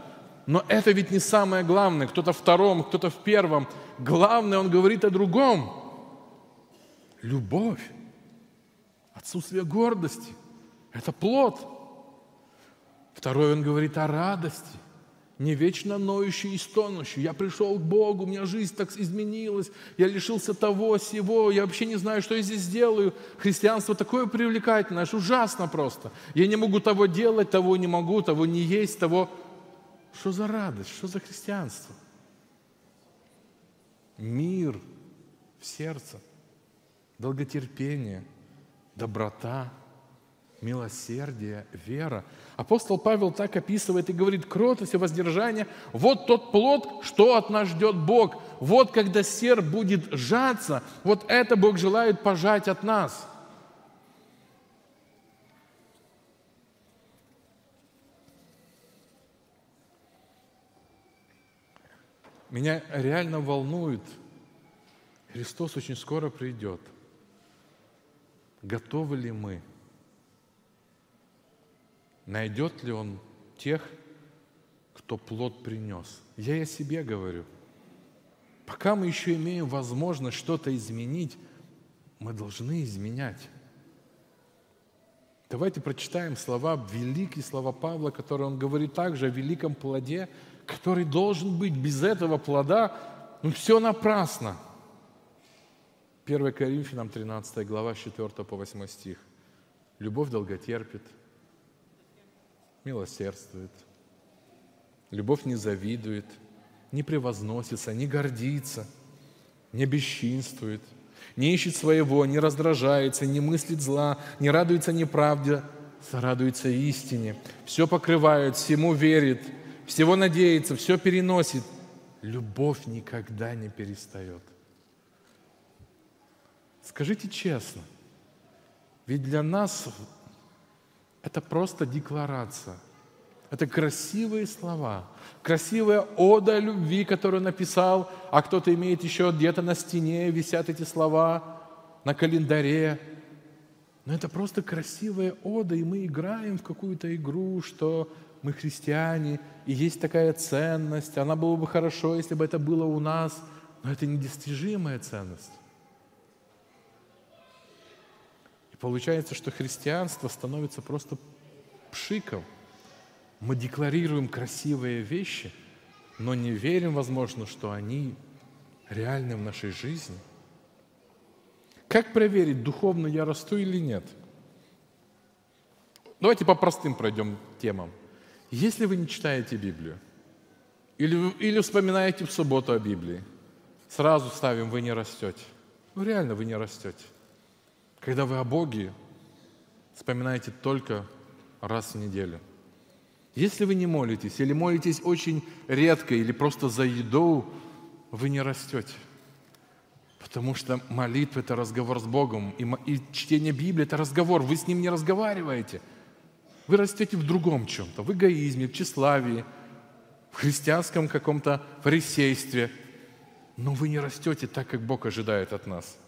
Но это ведь не самое главное. Кто-то в втором, кто-то в первом. Главное, он говорит о другом. Любовь, отсутствие гордости – это плод. Второй, он говорит о радости, не вечно ноющий и стонущий. Я пришел к Богу, у меня жизнь так изменилась, я лишился того, сего, я вообще не знаю, что я здесь делаю. Христианство такое привлекательное, аж ужасно просто. Я не могу того делать, того не могу, того не есть, того что за радость? Что за христианство? Мир в сердце, долготерпение, доброта, милосердие, вера. Апостол Павел так описывает и говорит, кротость и воздержание – вот тот плод, что от нас ждет Бог. Вот когда сердце будет сжаться, вот это Бог желает пожать от нас – Меня реально волнует, Христос очень скоро придет. Готовы ли мы? Найдет ли Он тех, кто плод принес? Я и о себе говорю. Пока мы еще имеем возможность что-то изменить, мы должны изменять. Давайте прочитаем слова, великие слова Павла, которые он говорит также о великом плоде – который должен быть без этого плода, ну все напрасно. 1 Коринфянам 13 глава, 4 по 8 стих. Любовь долготерпит, милосердствует. Любовь не завидует, не превозносится, не гордится, не бесчинствует, не ищет своего, не раздражается, не мыслит зла, не радуется неправде, сорадуется истине, все покрывает, всему верит – всего надеется, все переносит. Любовь никогда не перестает. Скажите честно, ведь для нас это просто декларация. Это красивые слова, красивая ода любви, которую написал, а кто-то имеет еще где-то на стене, висят эти слова, на календаре. Но это просто красивая ода, и мы играем в какую-то игру, что мы христиане, и есть такая ценность, она была бы хорошо, если бы это было у нас, но это недостижимая ценность. И получается, что христианство становится просто пшиком. Мы декларируем красивые вещи, но не верим, возможно, что они реальны в нашей жизни. Как проверить, духовно я расту или нет? Давайте по простым пройдем темам. Если вы не читаете Библию, или, или вспоминаете в субботу о Библии, сразу ставим, вы не растете. Ну реально вы не растете. Когда вы о Боге вспоминаете только раз в неделю. Если вы не молитесь, или молитесь очень редко, или просто за еду, вы не растете. Потому что молитва – это разговор с Богом, и, чтение Библии – это разговор. Вы с Ним не разговариваете – вы растете в другом чем-то, в эгоизме, в тщеславии, в христианском каком-то фарисействе, но вы не растете так, как Бог ожидает от нас.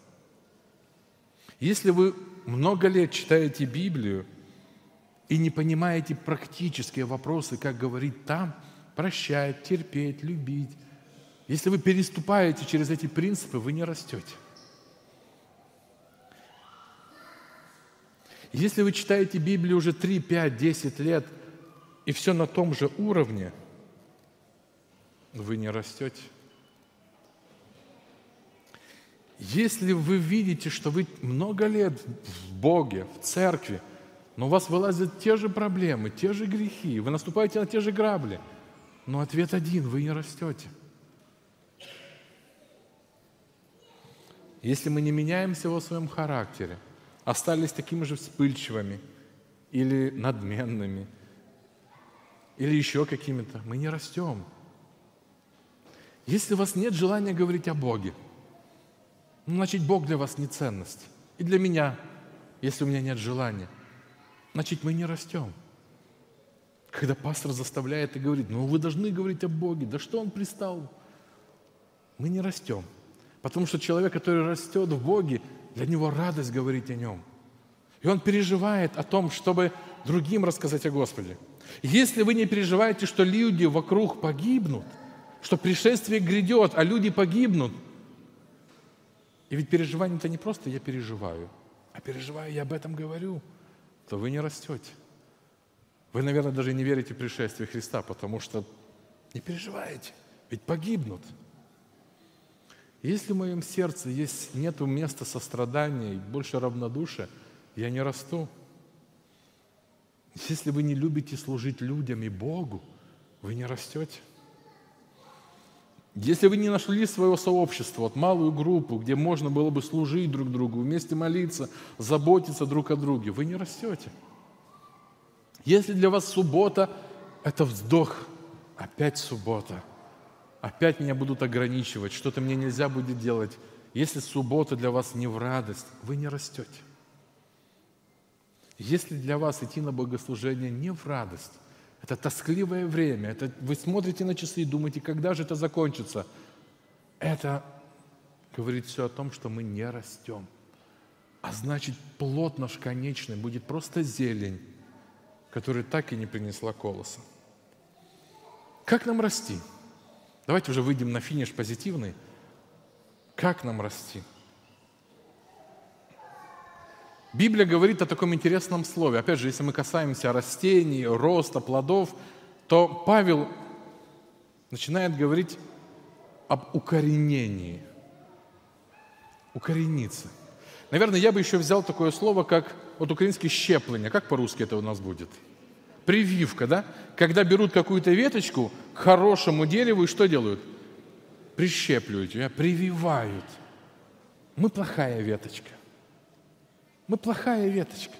Если вы много лет читаете Библию, и не понимаете практические вопросы, как говорить там, прощать, терпеть, любить, если вы переступаете через эти принципы, вы не растете. Если вы читаете Библию уже 3, 5, 10 лет, и все на том же уровне, вы не растете. Если вы видите, что вы много лет в Боге, в церкви, но у вас вылазят те же проблемы, те же грехи, вы наступаете на те же грабли, но ответ один – вы не растете. Если мы не меняемся во своем характере, остались такими же вспыльчивыми или надменными, или еще какими-то, мы не растем. Если у вас нет желания говорить о Боге – ну, значит, Бог для вас не ценность. И для меня, если у меня нет желания. Значит, мы не растем. Когда пастор заставляет и говорит, ну вы должны говорить о Боге, да что он пристал? Мы не растем. Потому что человек, который растет в Боге, для него радость говорить о нем. И он переживает о том, чтобы другим рассказать о Господе. Если вы не переживаете, что люди вокруг погибнут, что пришествие грядет, а люди погибнут – и ведь переживание это не просто я переживаю, а переживаю, я об этом говорю, то вы не растете. Вы, наверное, даже не верите в пришествие Христа, потому что не переживаете, ведь погибнут. Если в моем сердце есть, нет места сострадания и больше равнодушия, я не расту. Если вы не любите служить людям и Богу, вы не растете. Если вы не нашли своего сообщества, вот малую группу, где можно было бы служить друг другу, вместе молиться, заботиться друг о друге, вы не растете. Если для вас суббота – это вздох, опять суббота, опять меня будут ограничивать, что-то мне нельзя будет делать. Если суббота для вас не в радость, вы не растете. Если для вас идти на богослужение не в радость, это тоскливое время. Это, вы смотрите на часы и думаете, когда же это закончится. Это говорит все о том, что мы не растем. А значит, плод наш конечный будет просто зелень, которая так и не принесла колоса. Как нам расти? Давайте уже выйдем на финиш позитивный. Как нам расти? Библия говорит о таком интересном слове. Опять же, если мы касаемся растений, роста, плодов, то Павел начинает говорить об укоренении. Укорениться. Наверное, я бы еще взял такое слово, как вот украинский щепление. Как по-русски это у нас будет? Прививка, да? Когда берут какую-то веточку к хорошему дереву и что делают? Прищепливают ее, прививают. Мы плохая веточка. Мы плохая веточка.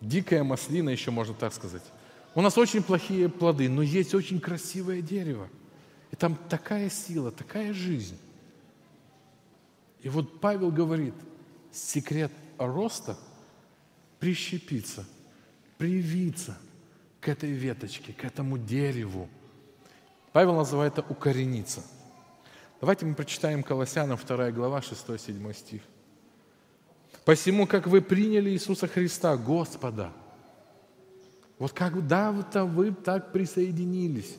Дикая маслина, еще можно так сказать. У нас очень плохие плоды, но есть очень красивое дерево. И там такая сила, такая жизнь. И вот Павел говорит, секрет роста – прищепиться, привиться к этой веточке, к этому дереву. Павел называет это укорениться. Давайте мы прочитаем Колоссянам 2 глава, 6-7 стих. Посему, как вы приняли Иисуса Христа, Господа, вот когда-то вы так присоединились,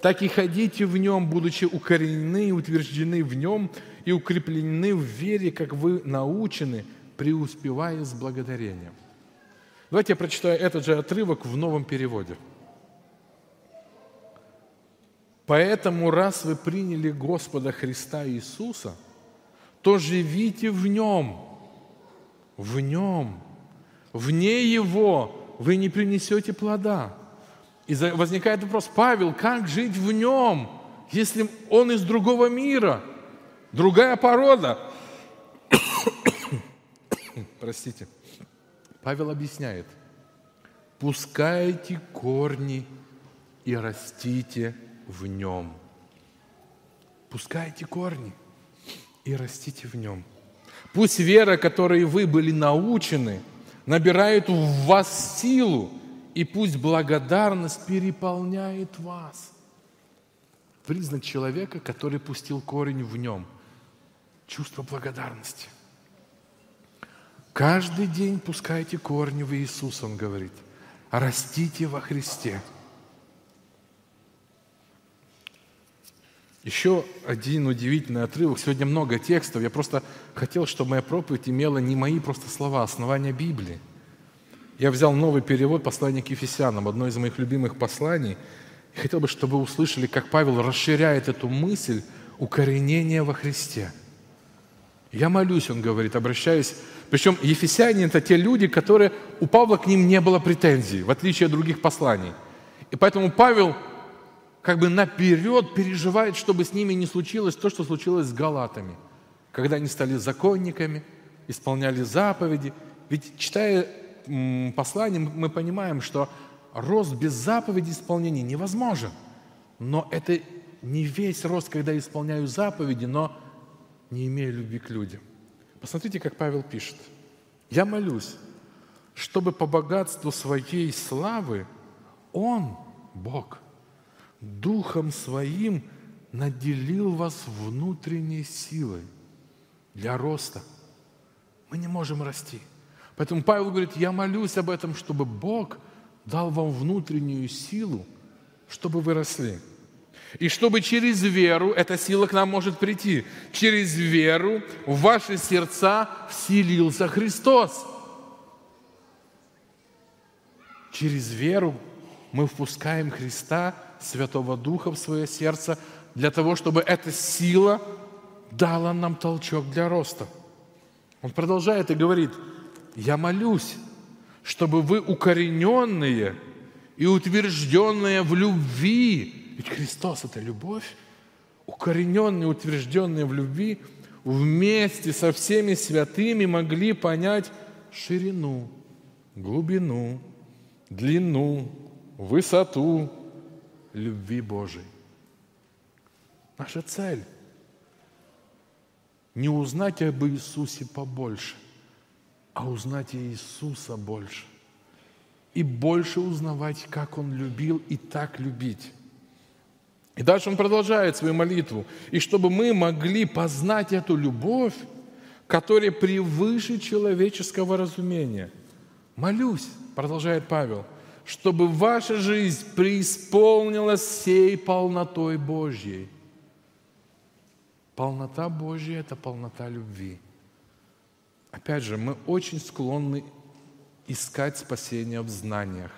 так и ходите в нем, будучи укоренены и утверждены в нем и укреплены в вере, как вы научены, преуспевая с благодарением. Давайте я прочитаю этот же отрывок в новом переводе. Поэтому, раз вы приняли Господа Христа Иисуса, то живите в Нем – в нем. Вне его вы не принесете плода. И возникает вопрос, Павел, как жить в нем, если он из другого мира, другая порода? (coughs) Простите. Павел объясняет, пускайте корни и растите в нем. Пускайте корни и растите в нем. Пусть вера, которой вы были научены, набирает в вас силу, и пусть благодарность переполняет вас. Признак человека, который пустил корень в нем. Чувство благодарности. Каждый день пускайте корни в Иисус, он говорит. растите во Христе. Еще один удивительный отрывок. Сегодня много текстов. Я просто хотел, чтобы моя проповедь имела не мои просто слова, а основания Библии. Я взял новый перевод послания к Ефесянам, одно из моих любимых посланий. И хотел бы, чтобы вы услышали, как Павел расширяет эту мысль укоренения во Христе. Я молюсь, он говорит, обращаясь. Причем ефесяне – это те люди, которые, у Павла к ним не было претензий, в отличие от других посланий. И поэтому Павел как бы наперед переживает, чтобы с ними не случилось то, что случилось с галатами, когда они стали законниками, исполняли заповеди. Ведь читая послание, мы понимаем, что рост без заповеди исполнения невозможен. Но это не весь рост, когда исполняю заповеди, но не имею любви к людям. Посмотрите, как Павел пишет. «Я молюсь, чтобы по богатству своей славы Он, Бог, Духом Своим наделил вас внутренней силой для роста. Мы не можем расти. Поэтому Павел говорит, я молюсь об этом, чтобы Бог дал вам внутреннюю силу, чтобы вы росли. И чтобы через веру, эта сила к нам может прийти, через веру в ваши сердца вселился Христос. Через веру мы впускаем Христа, Святого Духа в свое сердце, для того, чтобы эта сила дала нам толчок для роста. Он продолжает и говорит, я молюсь, чтобы вы укорененные и утвержденные в любви, ведь Христос – это любовь, укорененные, утвержденные в любви, вместе со всеми святыми могли понять ширину, глубину, длину, высоту любви Божией. Наша цель – не узнать об Иисусе побольше, а узнать Иисуса больше. И больше узнавать, как Он любил и так любить. И дальше он продолжает свою молитву. И чтобы мы могли познать эту любовь, которая превыше человеческого разумения. Молюсь, продолжает Павел, чтобы ваша жизнь преисполнилась всей полнотой Божьей. Полнота Божья – это полнота любви. Опять же, мы очень склонны искать спасение в знаниях.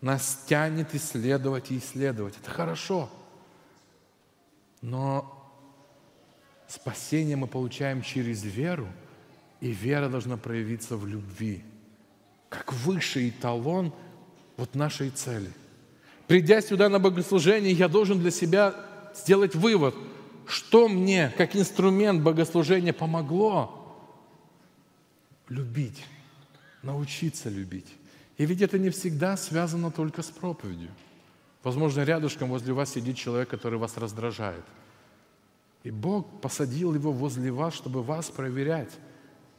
Нас тянет исследовать и исследовать. Это хорошо. Но спасение мы получаем через веру, и вера должна проявиться в любви, как высший эталон вот нашей цели. Придя сюда на богослужение, я должен для себя сделать вывод, что мне, как инструмент богослужения, помогло любить, научиться любить. И ведь это не всегда связано только с проповедью. Возможно, рядышком возле вас сидит человек, который вас раздражает. И Бог посадил его возле вас, чтобы вас проверять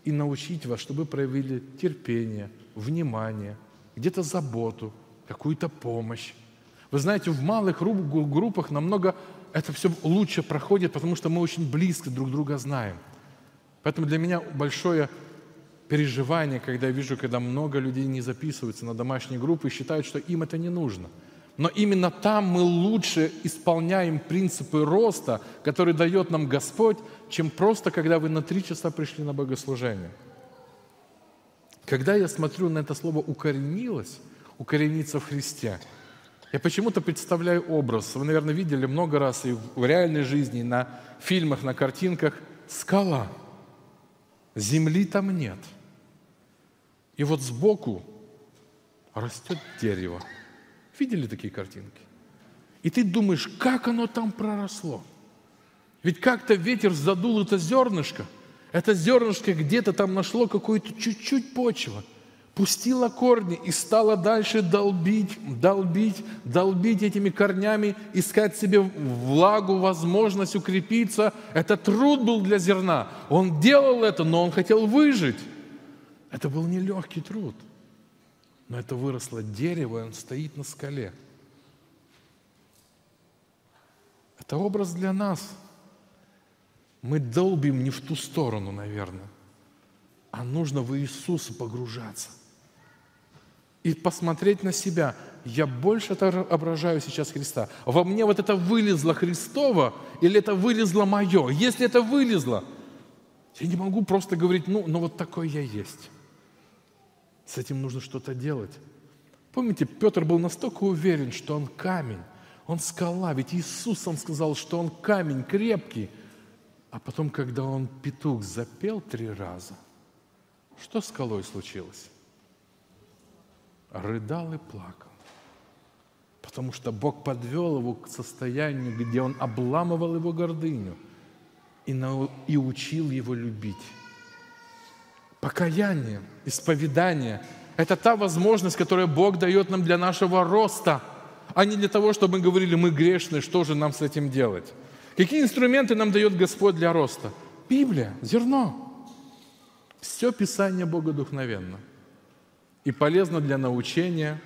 и научить вас, чтобы проявили терпение, внимание, где-то заботу, какую-то помощь. Вы знаете, в малых группах намного это все лучше проходит, потому что мы очень близко друг друга знаем. Поэтому для меня большое переживание, когда я вижу, когда много людей не записываются на домашние группы и считают, что им это не нужно. Но именно там мы лучше исполняем принципы роста, которые дает нам Господь, чем просто, когда вы на три часа пришли на богослужение. Когда я смотрю на это слово «укоренилось», «укорениться в Христе», я почему-то представляю образ. Вы, наверное, видели много раз и в реальной жизни, и на фильмах, на картинках. Скала. Земли там нет – и вот сбоку растет дерево. Видели такие картинки? И ты думаешь, как оно там проросло? Ведь как-то ветер задул это зернышко. Это зернышко где-то там нашло какую-то чуть-чуть почву. Пустило корни и стало дальше долбить, долбить, долбить этими корнями, искать себе влагу, возможность укрепиться. Это труд был для зерна. Он делал это, но он хотел выжить. Это был нелегкий труд. Но это выросло дерево, и он стоит на скале. Это образ для нас. Мы долбим не в ту сторону, наверное, а нужно в Иисуса погружаться. и посмотреть на себя. Я больше отображаю сейчас Христа. Во мне вот это вылезло Христово или это вылезло мое? Если это вылезло, я не могу просто говорить, ну, ну вот такой я есть. С этим нужно что-то делать. Помните, Петр был настолько уверен, что он камень, он скала. Ведь Иисус он сказал, что он камень крепкий. А потом, когда он петух запел три раза, что с скалой случилось? Рыдал и плакал. Потому что Бог подвел его к состоянию, где он обламывал его гордыню и, нау- и учил его любить. Покаяние, исповедание – это та возможность, которую Бог дает нам для нашего роста, а не для того, чтобы мы говорили, мы грешны, что же нам с этим делать. Какие инструменты нам дает Господь для роста? Библия, зерно. Все Писание Богодухновенно и полезно для научения,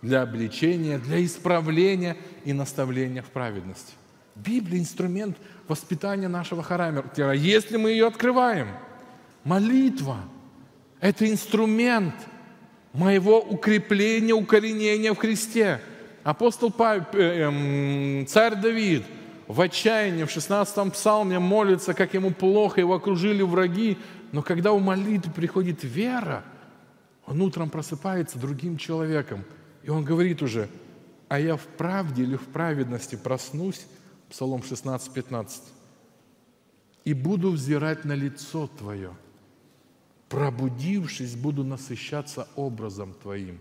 для обличения, для исправления и наставления в праведности. Библия – инструмент воспитания нашего характера, если мы ее открываем. Молитва – это инструмент моего укрепления, укоренения в Христе. Апостол Павел, эм, царь Давид в отчаянии в 16-м псалме молится, как ему плохо, его окружили враги, но когда у молитвы приходит вера, он утром просыпается другим человеком, и он говорит уже, а я в правде или в праведности проснусь, Псалом 16, 15, и буду взирать на лицо Твое – пробудившись, буду насыщаться образом Твоим.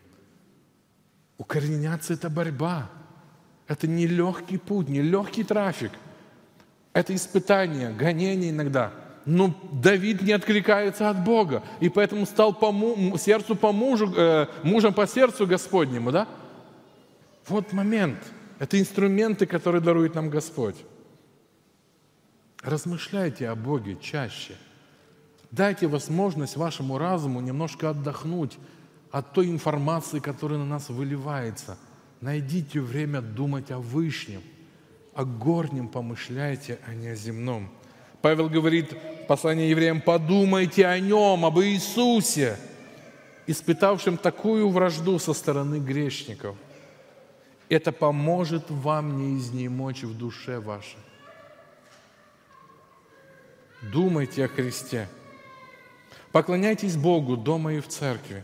Укореняться – это борьба. Это не легкий путь, не легкий трафик. Это испытание, гонение иногда. Но Давид не откликается от Бога, и поэтому стал по му, сердцу по мужу, э, мужем по сердцу Господнему, да? Вот момент. Это инструменты, которые дарует нам Господь. Размышляйте о Боге чаще – Дайте возможность вашему разуму немножко отдохнуть от той информации, которая на нас выливается. Найдите время думать о Вышнем, о горнем помышляйте, а не о земном. Павел говорит в послании евреям, подумайте о нем, об Иисусе, испытавшем такую вражду со стороны грешников. Это поможет вам не изнемочь в душе вашей. Думайте о Христе. Поклоняйтесь Богу дома и в церкви.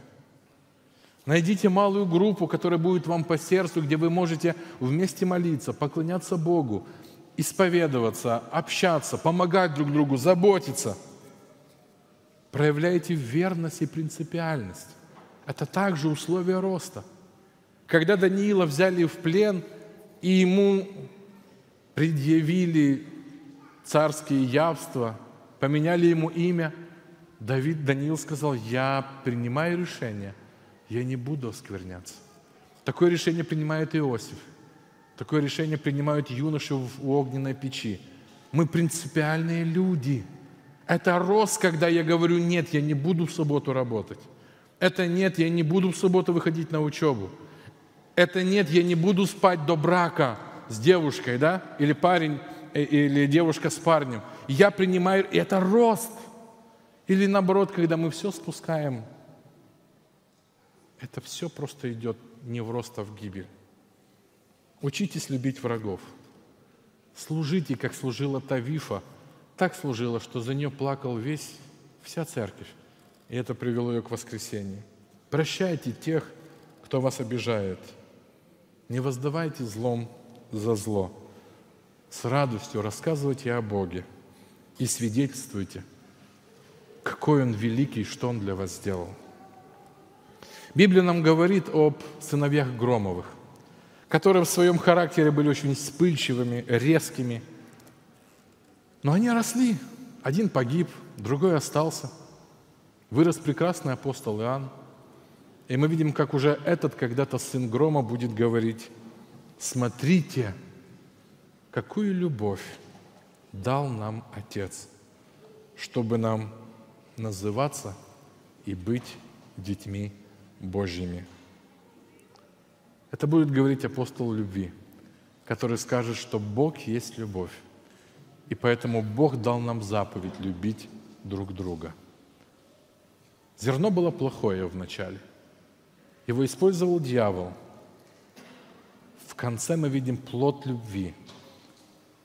Найдите малую группу, которая будет вам по сердцу, где вы можете вместе молиться, поклоняться Богу, исповедоваться, общаться, помогать друг другу, заботиться. Проявляйте верность и принципиальность. Это также условия роста. Когда Даниила взяли в плен, и ему предъявили царские явства, поменяли ему имя – Давид, Даниил сказал, я принимаю решение, я не буду оскверняться. Такое решение принимает Иосиф. Такое решение принимают юноши в огненной печи. Мы принципиальные люди. Это рост, когда я говорю, нет, я не буду в субботу работать. Это нет, я не буду в субботу выходить на учебу. Это нет, я не буду спать до брака с девушкой, да? Или парень, э, или девушка с парнем. Я принимаю, это рост – или наоборот, когда мы все спускаем, это все просто идет не в рост, а в гибель. Учитесь любить врагов. Служите, как служила Тавифа. Так служила, что за нее плакал весь, вся церковь. И это привело ее к воскресению. Прощайте тех, кто вас обижает. Не воздавайте злом за зло. С радостью рассказывайте о Боге и свидетельствуйте – какой Он великий, что Он для вас сделал. Библия нам говорит об сыновьях Громовых, которые в своем характере были очень вспыльчивыми, резкими. Но они росли. Один погиб, другой остался. Вырос прекрасный апостол Иоанн. И мы видим, как уже этот когда-то сын Грома будет говорить, смотрите, какую любовь дал нам Отец, чтобы нам называться и быть детьми Божьими. Это будет говорить апостол любви, который скажет, что Бог есть любовь. И поэтому Бог дал нам заповедь любить друг друга. Зерно было плохое вначале. Его использовал дьявол. В конце мы видим плод любви.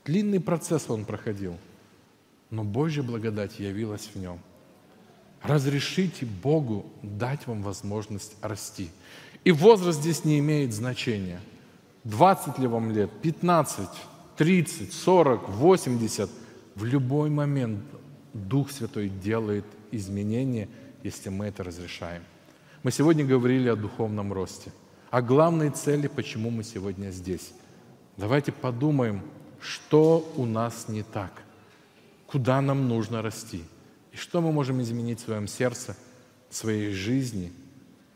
Длинный процесс он проходил, но Божья благодать явилась в нем. Разрешите Богу дать вам возможность расти. И возраст здесь не имеет значения. 20 ли вам лет, 15, 30, 40, 80. В любой момент Дух Святой делает изменения, если мы это разрешаем. Мы сегодня говорили о духовном росте, о главной цели, почему мы сегодня здесь. Давайте подумаем, что у нас не так, куда нам нужно расти, и что мы можем изменить в своем сердце, в своей жизни,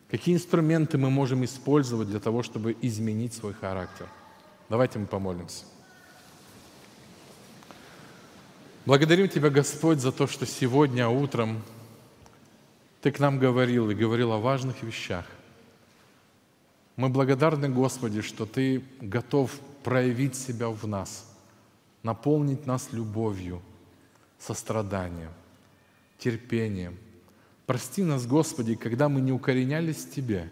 какие инструменты мы можем использовать для того, чтобы изменить свой характер. Давайте мы помолимся. Благодарим Тебя, Господь, за то, что сегодня утром Ты к нам говорил и говорил о важных вещах. Мы благодарны, Господи, что Ты готов проявить себя в нас, наполнить нас любовью, состраданием, терпением. Прости нас, Господи, когда мы не укоренялись в Тебе,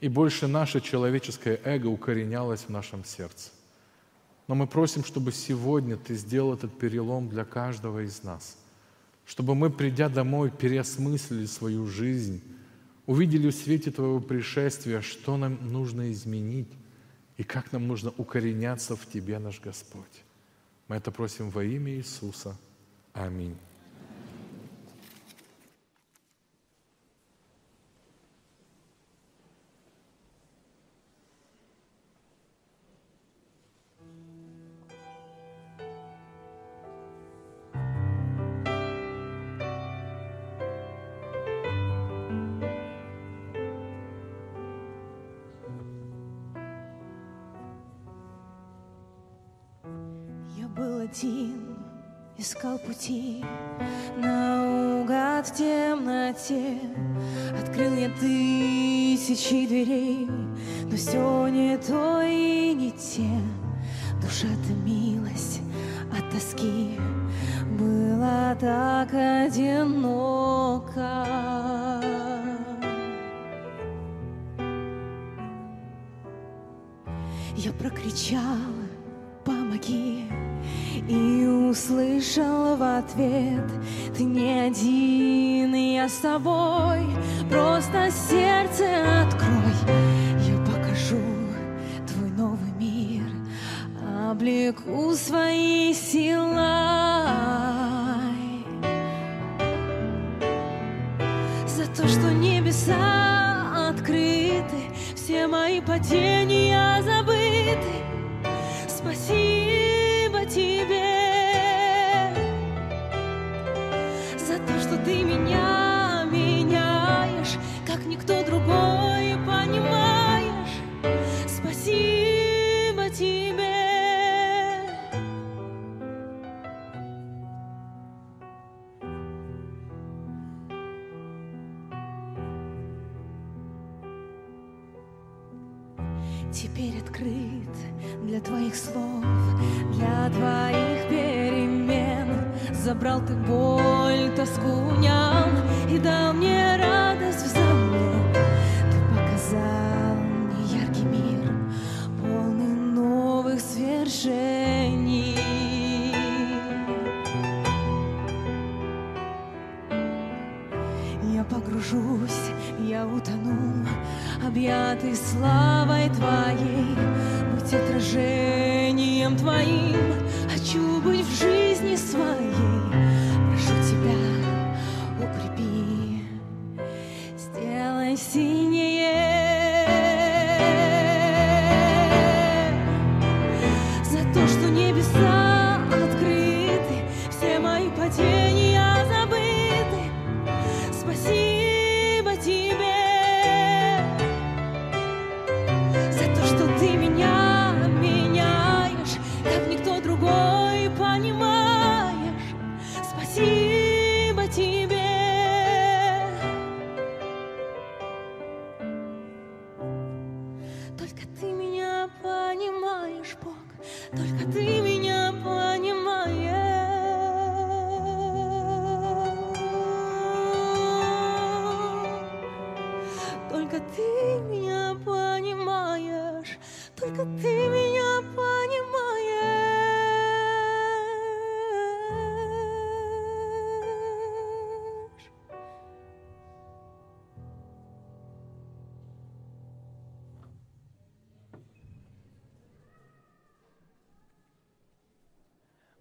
и больше наше человеческое эго укоренялось в нашем сердце. Но мы просим, чтобы сегодня Ты сделал этот перелом для каждого из нас, чтобы мы, придя домой, переосмыслили свою жизнь, увидели в свете Твоего пришествия, что нам нужно изменить и как нам нужно укореняться в Тебе, наш Господь. Мы это просим во имя Иисуса. Аминь. Я Я погружусь, я утону, объятый славой Твоей, быть отражением Твоим, хочу быть в жизни своей. Прошу Тебя, укрепи, сделай синее.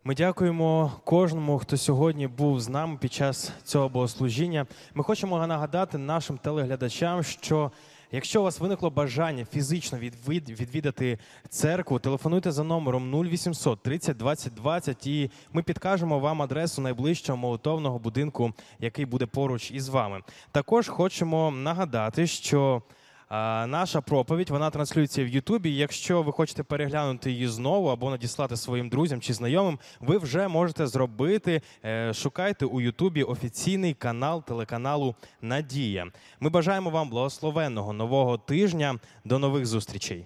Ми дякуємо кожному, хто сьогодні був з нами під час цього богослужіння. Ми хочемо нагадати нашим телеглядачам, що якщо у вас виникло бажання фізично відвід- відвідати церкву, телефонуйте за номером 0800 30 20 20 і ми підкажемо вам адресу найближчого молитовного будинку, який буде поруч із вами. Також хочемо нагадати, що наша проповідь вона транслюється в Ютубі. Якщо ви хочете переглянути її знову або надіслати своїм друзям чи знайомим, ви вже можете зробити. Е, Шукайте у Ютубі офіційний канал телеканалу Надія. Ми бажаємо вам благословенного нового тижня. До нових зустрічей.